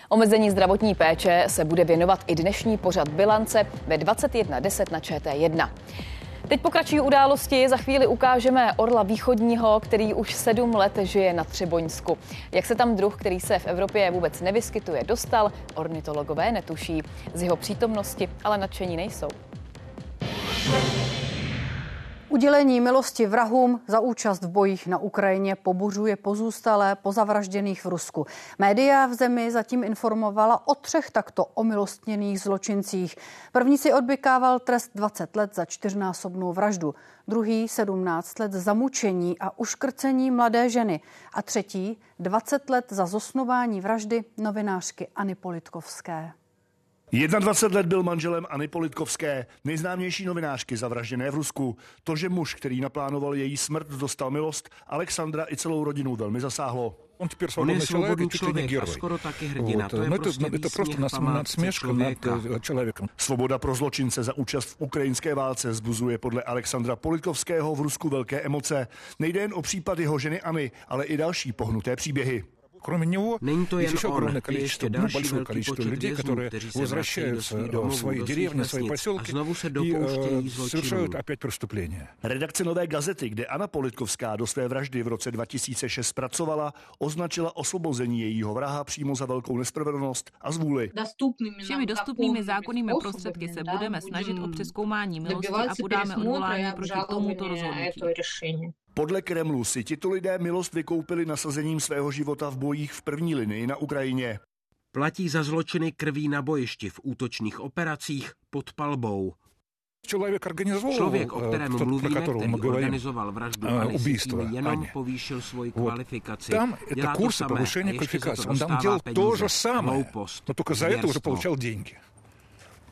Omezení zdravotní péče se bude věnovat i dnešní pořad bilance ve 21.10 na ČT1. Teď pokračují události, za chvíli ukážeme Orla východního, který už sedm let žije na Třeboňsku. Jak se tam druh, který se v Evropě vůbec nevyskytuje, dostal, ornitologové netuší. Z jeho přítomnosti ale nadšení nejsou. Udělení milosti vrahům za účast v bojích na Ukrajině pobuřuje pozůstalé pozavražděných v Rusku. Média v zemi zatím informovala o třech takto omilostněných zločincích. První si odbykával trest 20 let za čtyřnásobnou vraždu, druhý 17 let za mučení a uškrcení mladé ženy a třetí 20 let za zosnování vraždy novinářkyAny Politkovské. 21 let byl manželemAny Politkovské, nejznámější novinářky zavražděné v Rusku. To, že muž, který naplánoval její smrt, dostal milost, Alexandra i celou rodinu velmi zasáhlo. On теперь свободный человек, человек, человек а скоро так и hrdina. Вот. To je no, prostě это, это просто нас, надсмешка над человеком. Svoboda pro zločince za účast v ukrajinské válce zbuzuje podle Alexandra Politkovského v Rusku velké emoce. Nejde jen o případ jeho ženy Any, ale i další pohnuté příběhy. Кроме него, Není to jen еще on, огромное количество, ну, большое количество людей, которые возвращаются в свои деревни, в свои поселки и э, совершают опять преступления. Redakce Nové gazety, kde Anna Politkovská do své vraždy v roce 2006 pracovala, označila osvobození jejího vraha přímo za velkou nespravedlnost a zvůli. Všemi dostupnými zákonnými prostředky se budeme snažit o přeskoumání milosti a podáme odvolání proti tomuto rozhodnutí. Podle Kremlu si tito lidé milost vykoupili nasazením svého života v bojích v první linii na Ukrajině. Platí za zločiny krví na bojišti v útočných operacích pod palbou. Člověk, Člověk, o kterém mluvíme, který organizoval vraždu ubийство, jenom povýšil svoji kvalifikaci. Tam это курсы повышения квалификации. Он там делал то же самое, но только за это уже получал деньги.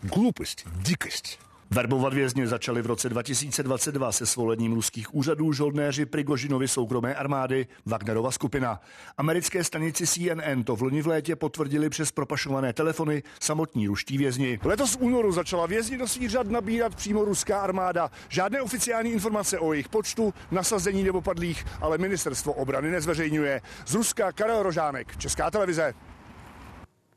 Глупость, дикость. Verbovat vězně začali v roce 2022 se svolením ruských úřadů žoldnéři Prigožinovi soukromé armády Wagnerova skupina. Americké stanici CNN to v loni v létě potvrdili přes propašované telefony samotní ruští vězni. Letos v únoru začala vězni do svých řad nabírat přímo ruská armáda. Žádné oficiální informace o jejich počtu, nasazení nebo padlých, ale ministerstvo obrany nezveřejňuje. Z Ruska Karel Rožánek, Česká televize.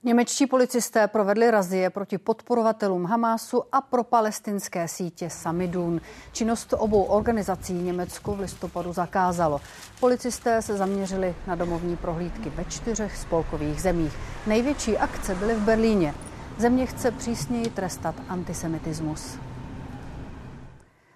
Němečtí policisté provedli razie proti podporovatelům Hamásu a pro palestinské sítě Samidun. Činnost obou organizací Německo v listopadu zakázalo. Policisté se zaměřili na domovní prohlídky ve čtyřech spolkových zemích. Největší akce byly v Berlíně. Země chce přísněji trestat antisemitismus.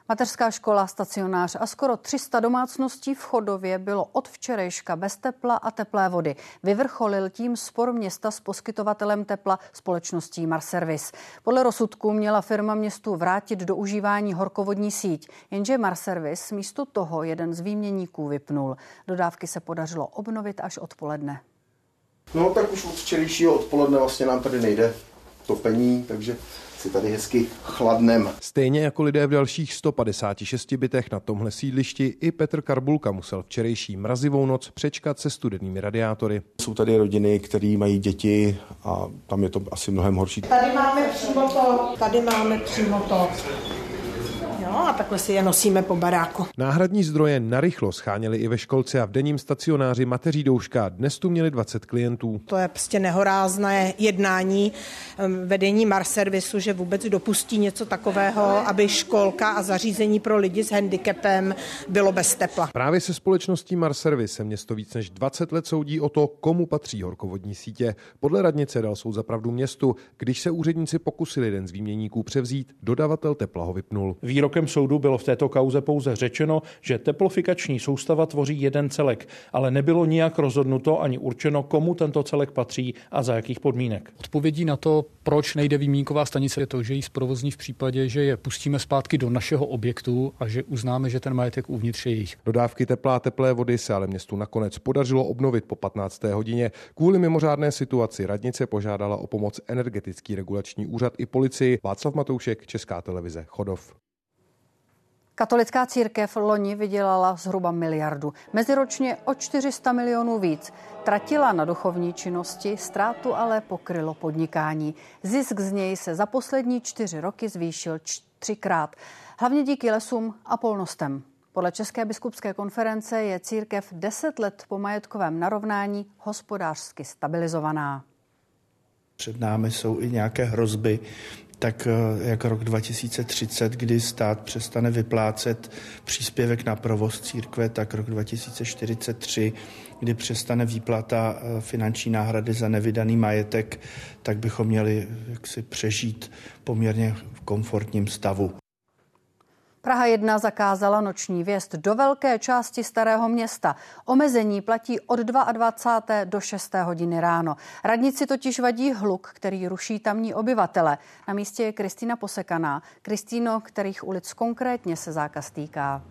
Mateřská škola, stacionář a skoro 300 domácností v Chodově bylo od včerejška bez tepla a teplé vody. Vyvrcholil tím spor města s poskytovatelem tepla společností Marservis. Podle rozsudku měla firma městu vrátit do užívání horkovodní síť, jenže Marservis místo toho jeden z výměníků vypnul. Dodávky se podařilo obnovit až odpoledne. No tak už od včerejšího odpoledne vlastně nám tady nejde topení, takže si tady hezky chladnem. Stejně jako lidé v dalších 156 bytech na tomhle sídlišti, i Petr Karbulka musel včerejší mrazivou noc přečkat se studenými radiátory. Jsou tady rodiny, které mají děti a tam je to asi mnohem horší. Tady máme přímo to, tady máme přímo to No a takhle si je nosíme po baráku. Náhradní zdroje narychlo scháněli i ve školce a v denním stacionáři mateří douška. Dnes tu měli 20 klientů. To je prostě nehorázné jednání vedení Marservisu, že vůbec dopustí něco takového, aby školka a zařízení pro lidi s handicapem bylo bez tepla. Právě se společností Marservis se město víc než 20 let soudí o to, komu patří horkovodní sítě. Podle radnice dal soud zapravdu městu, když se úředníci pokusili jeden z výměníků převzít, dodavatel tepla ho vypnul. Výrokem soudu bylo v této kauze pouze řečeno, že teplofikační soustava tvoří jeden celek, ale nebylo nijak rozhodnuto ani určeno, komu tento celek patří a za jakých podmínek. Odpovědí na to, proč nejde výmínková stanice, je to, že ji zprovozní v případě, že je pustíme zpátky do našeho objektu a že uznáme, že ten majetek uvnitř je jejich. Dodávky teplá a teplé vody se ale městu nakonec podařilo obnovit po 15. hodině. Kvůli mimořádné situaci radnice požádala o pomoc energetický regulační úřad i policii. Václav Matoušek, Česká televize, Chodov. Katolická církev loni vydělala zhruba miliardu. Meziročně o 400 milionů víc. Tratila na duchovní činnosti, ztrátu ale pokrylo podnikání. Zisk z něj se za poslední čtyři roky zvýšil třikrát. Hlavně díky lesům a polnostem. Podle České biskupské konference je církev deset let po majetkovém narovnání hospodářsky stabilizovaná. Před námi jsou i nějaké hrozby tak eh, jak rok 2030, kdy stát přestane vyplácet příspěvek na provoz církve, tak rok 2043, kdy přestane výplata eh, finanční náhrady za nevydaný majetek, tak bychom měli jaksi přežít poměrně v komfortním stavu. Praha 1 zakázala noční věst do velké části starého města. Omezení platí od 22. do 6. hodiny ráno. Radnici totiž vadí hluk, který ruší tamní obyvatele. Na místě je Kristýna Posekaná. Kristýno, kterých ulic konkrétně se zákaz týká?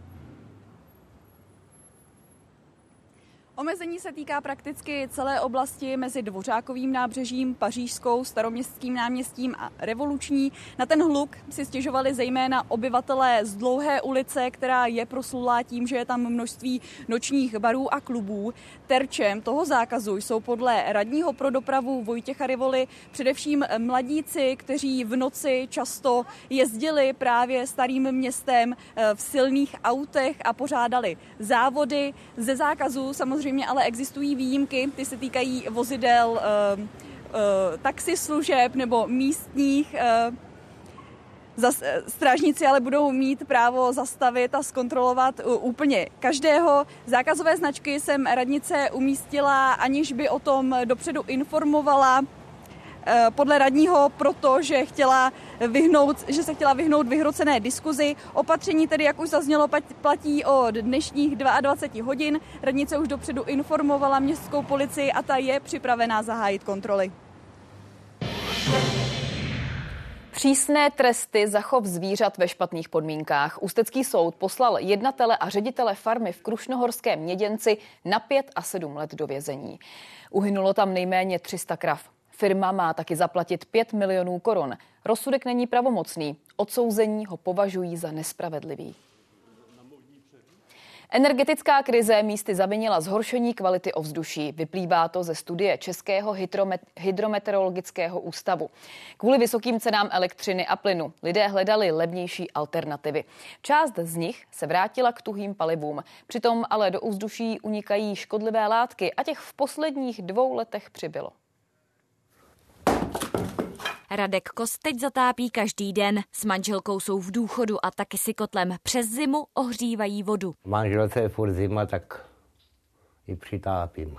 Omezení se týká prakticky celé oblasti mezi Dvořákovým nábřežím, Pařížskou, Staroměstským náměstím a Revoluční. Na ten hluk si stěžovali zejména obyvatelé z Dlouhé ulice, která je proslulá tím, že je tam množství nočních barů a klubů. Terčem toho zákazu jsou podle radního pro dopravu Vojtěcha Rivoli především mladíci, kteří v noci často jezdili právě starým městem eh, v silných autech a pořádali závody. Ze zákazu samozřejmě Samozřejmě ale existují výjimky, ty se týkají vozidel uh, uh, taxislužeb nebo místních. Uh, Zas, strážníci ale budou mít právo zastavit a zkontrolovat úplně každého. Zákazové značky jsem radnice umístila, aniž by o tom dopředu informovala. Eh, podle radního proto, že chtěla vyhnout, že se chtěla vyhnout vyhrocené diskuzi. Opatření tedy, jak už zaznělo, platí od dnešních 22 hodin. Radnice už dopředu informovala městskou policii a ta je připravená zahájit kontroly. Přísné tresty za chov zvířat ve špatných podmínkách. Ústecký soud poslal jednatele a ředitele farmy v Krušnohorském měděnci na pět a sedm let do vězení. Uhynulo tam nejméně 300 krav. Firma má taky zaplatit 5 milionů korun. Rozsudek není pravomocný. Odsouzení ho považují za nespravedlivý. Energetická krize místy zavinila zhoršení kvality ovzduší. Vyplývá to ze studie Českého hydrometeorologického ústavu. Kvůli vysokým cenám elektřiny a plynu lidé hledali levnější alternativy. Část z nich se vrátila k tuhým palivům. Přitom ale do ovzduší unikají škodlivé látky a těch v posledních dvou letech přibylo. Radek Kos teď zatápí každý den. S manželkou jsou v důchodu a taky si kotlem přes zimu ohřívají vodu. Manželce je furt zima, tak ji přitápím.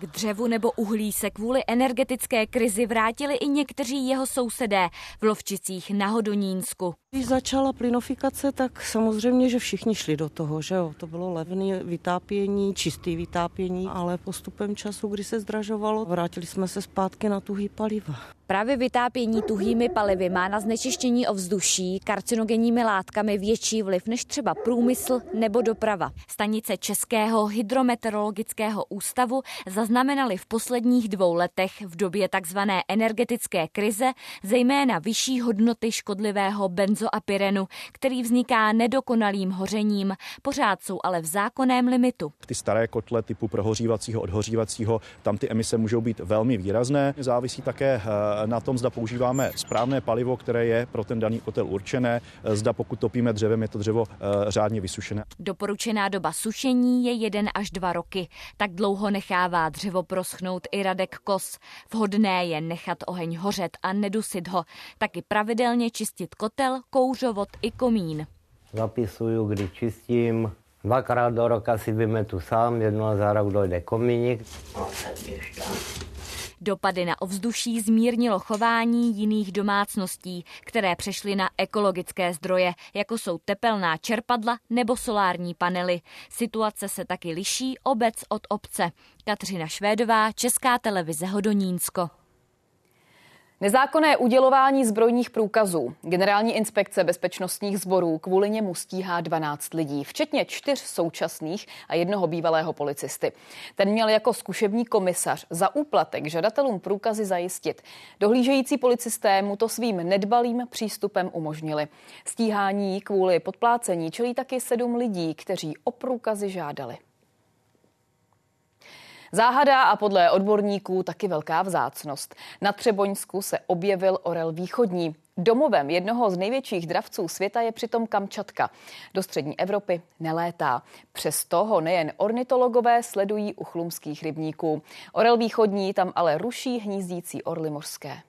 K dřevu nebo uhlí se kvůli energetické krizi vrátili i někteří jeho sousedé v Lovčicích na Hodonínsku. Když začala plynofikace, tak samozřejmě, že všichni šli do toho, že jo. To bylo levné vytápění, čistý vytápění, ale postupem času, kdy se zdražovalo, vrátili jsme se zpátky na tuhý paliva. Právě vytápění tuhými palivy má na znečištění ovzduší karcinogenními látkami větší vliv než třeba průmysl nebo doprava. Stanice Českého hydrometeorologického ústavu zaznamenaly v posledních dvou letech v době takzvané energetické krize zejména vyšší hodnoty škodlivého benzoapyrenu, který vzniká nedokonalým hořením. Pořád jsou ale v zákonném limitu. Ty staré kotle typu prohořívacího, odhořívacího, tam ty emise můžou být velmi výrazné. Závisí také eh, na tom, zda používáme správné palivo, které je pro ten daný kotel určené, zda pokud topíme dřevem, je to dřevo eh, řádně vysušené. Doporučená doba sušení je jeden až dva roky. Tak dlouho nechává dřevo proschnout i Radek Kos. Vhodné je nechat oheň hořet a nedusit ho. Taky pravidelně čistit kotel, kouřovod i komín. Zapisuju, kdy čistím. Dvakrát do roka si vymetu sám, jednou za rok dojde komínik. Dopady na ovzduší zmírnilo chování jiných domácností, které přešly na ekologické zdroje, jako jsou tepelná čerpadla nebo solární panely. Situace se taky liší obec od obce. Kateřina Švédová, Česká televize Hodonínsko. Nezákonné udělování zbrojních průkazů. Generální inspekce bezpečnostních sborů kvůli němu stíhá 12 lidí, včetně čtyř současných a jednoho bývalého policisty. Ten měl jako zkušební komisař za úplatek žadatelům průkazy zajistit. Dohlížející policisté mu to svým nedbalým přístupem umožnili. Stíhání kvůli podplácení čelí taky sedm lidí, kteří o průkazy žádali. Záhada a podle odborníků taky velká vzácnost. Na Třeboňsku se objevil orel východní. Domovem jednoho z největších dravců světa je přitom Kamčatka. Do střední Evropy nelétá. Přesto ho nejen ornitologové sledují u chlumských rybníků. Orel východní tam ale ruší hnízdící orly mořské.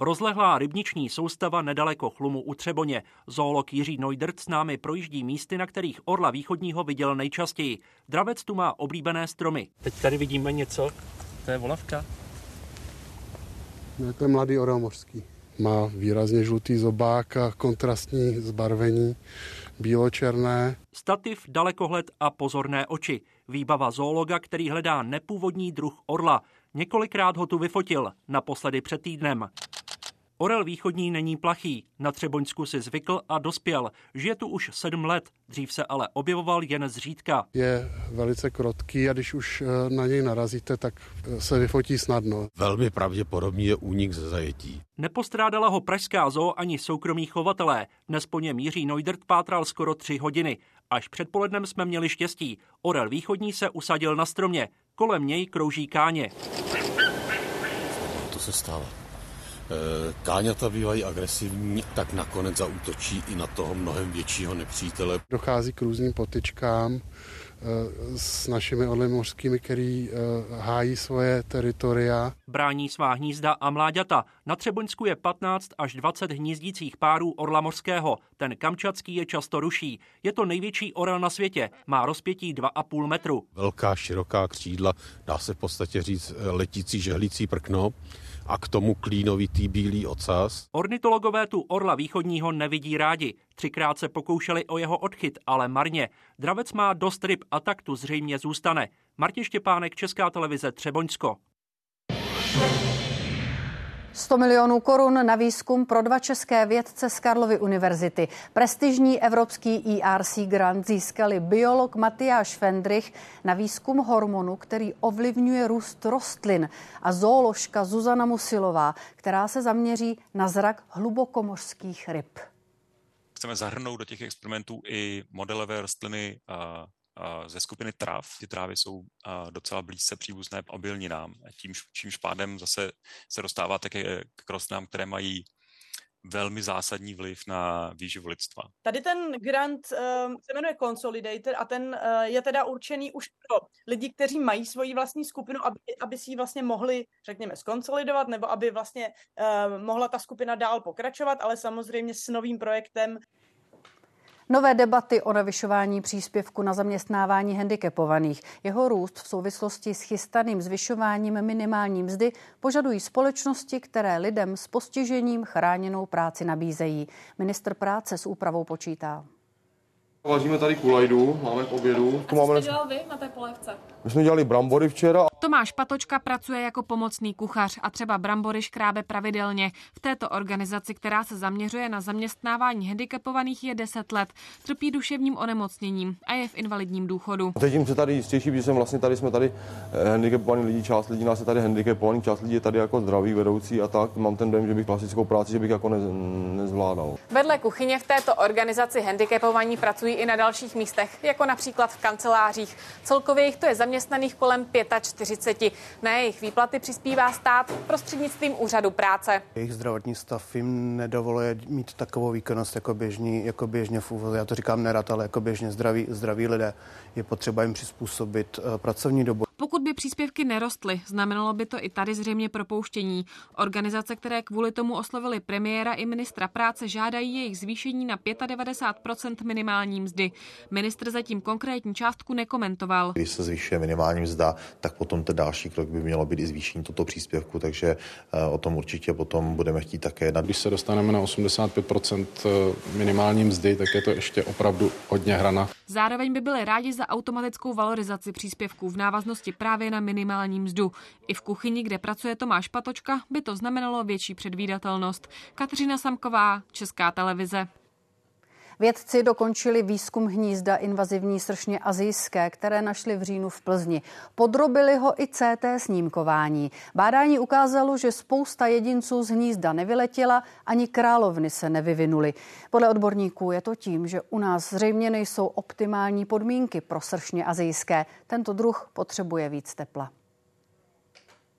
Rozlehlá rybniční soustava nedaleko Chlumu u Třeboně. Zoolog Jiří Neudert s námi projíždí místy, na kterých orla východního viděl nejčastěji. Dravec tu má oblíbené stromy. Teď tady vidíme něco, to je volavka. No, to je mladý orel mořský. Má výrazně žlutý zobák a kontrastní zbarvení, bíločerné. Stativ, dalekohled a pozorné oči. Výbava zoologa, který hledá nepůvodní druh orla. Několikrát ho tu vyfotil, naposledy před týdnem. Orel východní není plachý, na Třeboňsku si zvykl a dospěl. Žije tu už sedm let, dřív se ale objevoval jen zřídka. Je velice krotký a když už eh, na něj narazíte, tak eh, se vyfotí snadno. Velmi pravděpodobný je únik ze zajetí. Nepostrádala ho pražská zoo ani soukromí chovatelé. Dnes po něm Jiří Neudert pátral skoro tři hodiny. Až předpolednem jsme měli štěstí. Orel východní se usadil na stromě. Kolem něj krouží káně. To se stalo. Eh, káňata bývají agresivní, tak nakonec zautočí i na toho mnohem většího nepřítele. Dochází k různým potyčkám eh, s našimi orly mořskými, který eh, hájí svoje teritoria. Brání svá hnízda a mláďata. Na Třeboňsku je 15 až 20 hnízdících párů orla mořského. Ten kamčatský je často ruší. Je to největší orel na světě. Má rozpětí 2,5 metru. Velká, široká křídla, dá se v podstatě říct letící žehlící prkno a k tomu klínovitý bílý ocas. Ornitologové tu orla východního nevidí rádi. Třikrát se pokoušeli o jeho odchyt, ale marně. Dravec má dost ryb a tak tu zřejmě zůstane. Martin Štěpánek, Česká televize Třeboňsko. 100 milionů korun na výzkum pro dva české vědce z Karlovy univerzity. Prestižní evropský ERC grant získali biolog Matyáš Fendrich na výzkum hormonu, který ovlivňuje růst rostlin a zooložka Zuzana Musilová, která se zaměří na zrak hlubokomořských ryb. Chceme zahrnout do těch experimentů i modelové rostliny ze skupiny trav. Ty trávy jsou docela blízce příbuzné obilninám, tímž, čímž pádem zase se dostává také k rostlinám, které mají velmi zásadní vliv na výživu lidstva. Tady ten grant uh, se jmenuje Consolidator a ten uh, je teda určený už pro lidi, kteří mají svoji vlastní skupinu, aby, aby si ji vlastně mohli, řekněme, skonsolidovat, nebo aby vlastně uh, mohla ta skupina dál pokračovat, ale samozřejmě s novým projektem Nové debaty o navyšování příspěvku na zaměstnávání handicapovaných. Jeho růst v souvislosti s chystaným zvyšováním minimální mzdy požadují společnosti, které lidem s postižením chráněnou práci nabízejí. Minister práce s úpravou počítá. Vaříme tady kulajdu, máme k obědu. A co máme... jste dělal vy na té polévce? My jsme dělali brambory včera. Tomáš Patočka pracuje jako pomocný kuchař a třeba brambory škrábe pravidelně. V této organizaci, která se zaměřuje na zaměstnávání handicapovaných, je 10 let. Trpí duševním onemocněním a je v invalidním důchodu. Cítím se tady jistější, protože jsem vlastně tady jsme tady eh, handicapovaní lidi, část lidí nás je tady handicapovaný, část lidí je tady jako zdraví vedoucí a tak. Mám ten dojem, že bych klasickou práci, že bych jako ne, nezvládal. Vedle kuchyně v této organizaci handicapovaní pracují i na dalších místech, jako například v kancelářích. Celkově jich to je zaměstnaných kolem 45. Na jejich výplaty přispívá stát prostřednictvím úřadu práce. Jejich zdravotní stav jim nedovoluje mít takovou výkonnost jako, běžní, jako běžně v úvozu. Já to říkám nerad, ale jako běžně zdraví, zdraví lidé. Je potřeba jim přizpůsobit eh, pracovní dobu. Pokud by příspěvky nerostly, znamenalo by to i tady zřejmě propouštění. Organizace, které kvůli tomu oslovili premiéra i ministra práce, žádají jejich zvýšení na 95% minimální mzdy. Ministr zatím konkrétní částku nekomentoval. Když se zvyšuje minimální mzda, tak potom ten další krok by mělo být i zvýšení toto příspěvku, takže eh, o tom určitě potom budeme chtít také jednat. Když se dostaneme na 85 eh, minimální mzdy, tak je to ještě opravdu hodně hrana. Zároveň by byli rádi za automatickou valorizaci příspěvků v návaznosti právě na minimální mzdu. I v kuchyni, kde pracuje Tomáš Patočka, by to znamenalo větší předvídatelnost. Kateřina Samková, Česká televize. Vědci dokončili výzkum hnízda invazivní sršně azijské, které našli v říjnu v Plzni. Podrobili ho i CT snímkování. Bádání ukázalo, že spousta jedinců z hnízda nevyletěla, ani královny se nevyvinuly. Podle odborníků je to tím, že u nás zřejmě nejsou optimální podmínky pro sršně azijské. Tento druh potřebuje víc tepla.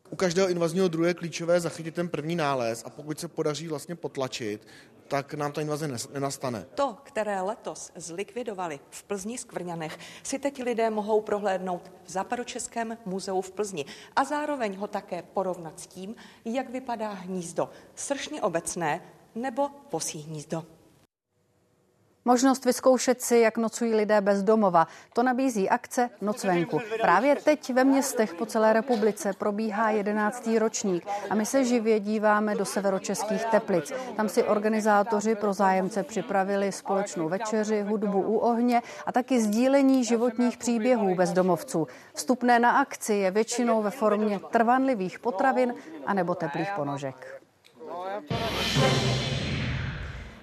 U každého invazního druhu je klíčové zachytit ten první nález a pokud se podaří vlastně potlačit, tak nám ta invaze nenastane. To, které letos zlikvidovali v Plzni Skvrňanech, si teď lidé mohou prohlédnout v Západočeském muzeu v Plzni a zároveň ho také porovnat s tím, jak vypadá hnízdo sršně obecné nebo posí hnízdo. Možnost vyzkoušet si, jak nocují lidé bez domova. To nabízí akce Noc venku. Právě teď ve městech po celé republice probíhá jedenáctý ročník a my se živě díváme do severočeských teplic. Tam si organizátoři pro zájemce připravili společnou večeři, hudbu u ohně a taky sdílení životních příběhů bezdomovců. Vstupné na akci je většinou ve formě trvanlivých potravin anebo teplých ponožek.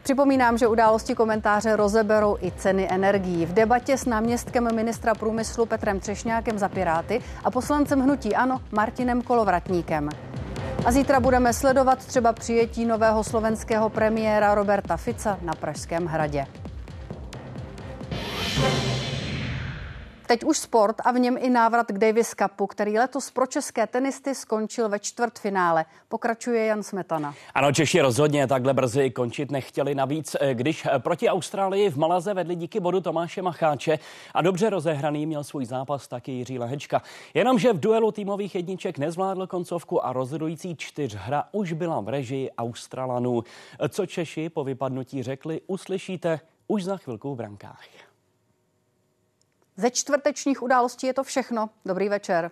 Připomínám, že události komentáře rozeberou i ceny energií. V debatě s náměstkem ministra průmyslu Petrem Třešňákem za Piráty a poslancem Hnutí Ano Martinem Kolovratníkem. A zítra budeme sledovat třeba přijetí nového slovenského premiéra Roberta Fica na Pražském hradě. Teď už sport a v něm i návrat k Davis Cupu, který letos pro české tenisty skončil ve čtvrtfinále. Pokračuje Jan Smetana. Ano, Češi rozhodně takhle brzy končit nechtěli. Navíc, eh, když eh, proti Austrálii v Malaze vedli díky bodu Tomáše Macháče a dobře rozehraný měl svůj zápas taky Jiří Lehečka. Jenomže v duelu týmových jedniček nezvládl koncovku a rozhodující čtyřhra už byla v režii Australanů. Co Češi po vypadnutí řekli, uslyšíte už za chvilku v brankách. Ze čtvrtečních událostí je to všechno. Dobrý večer.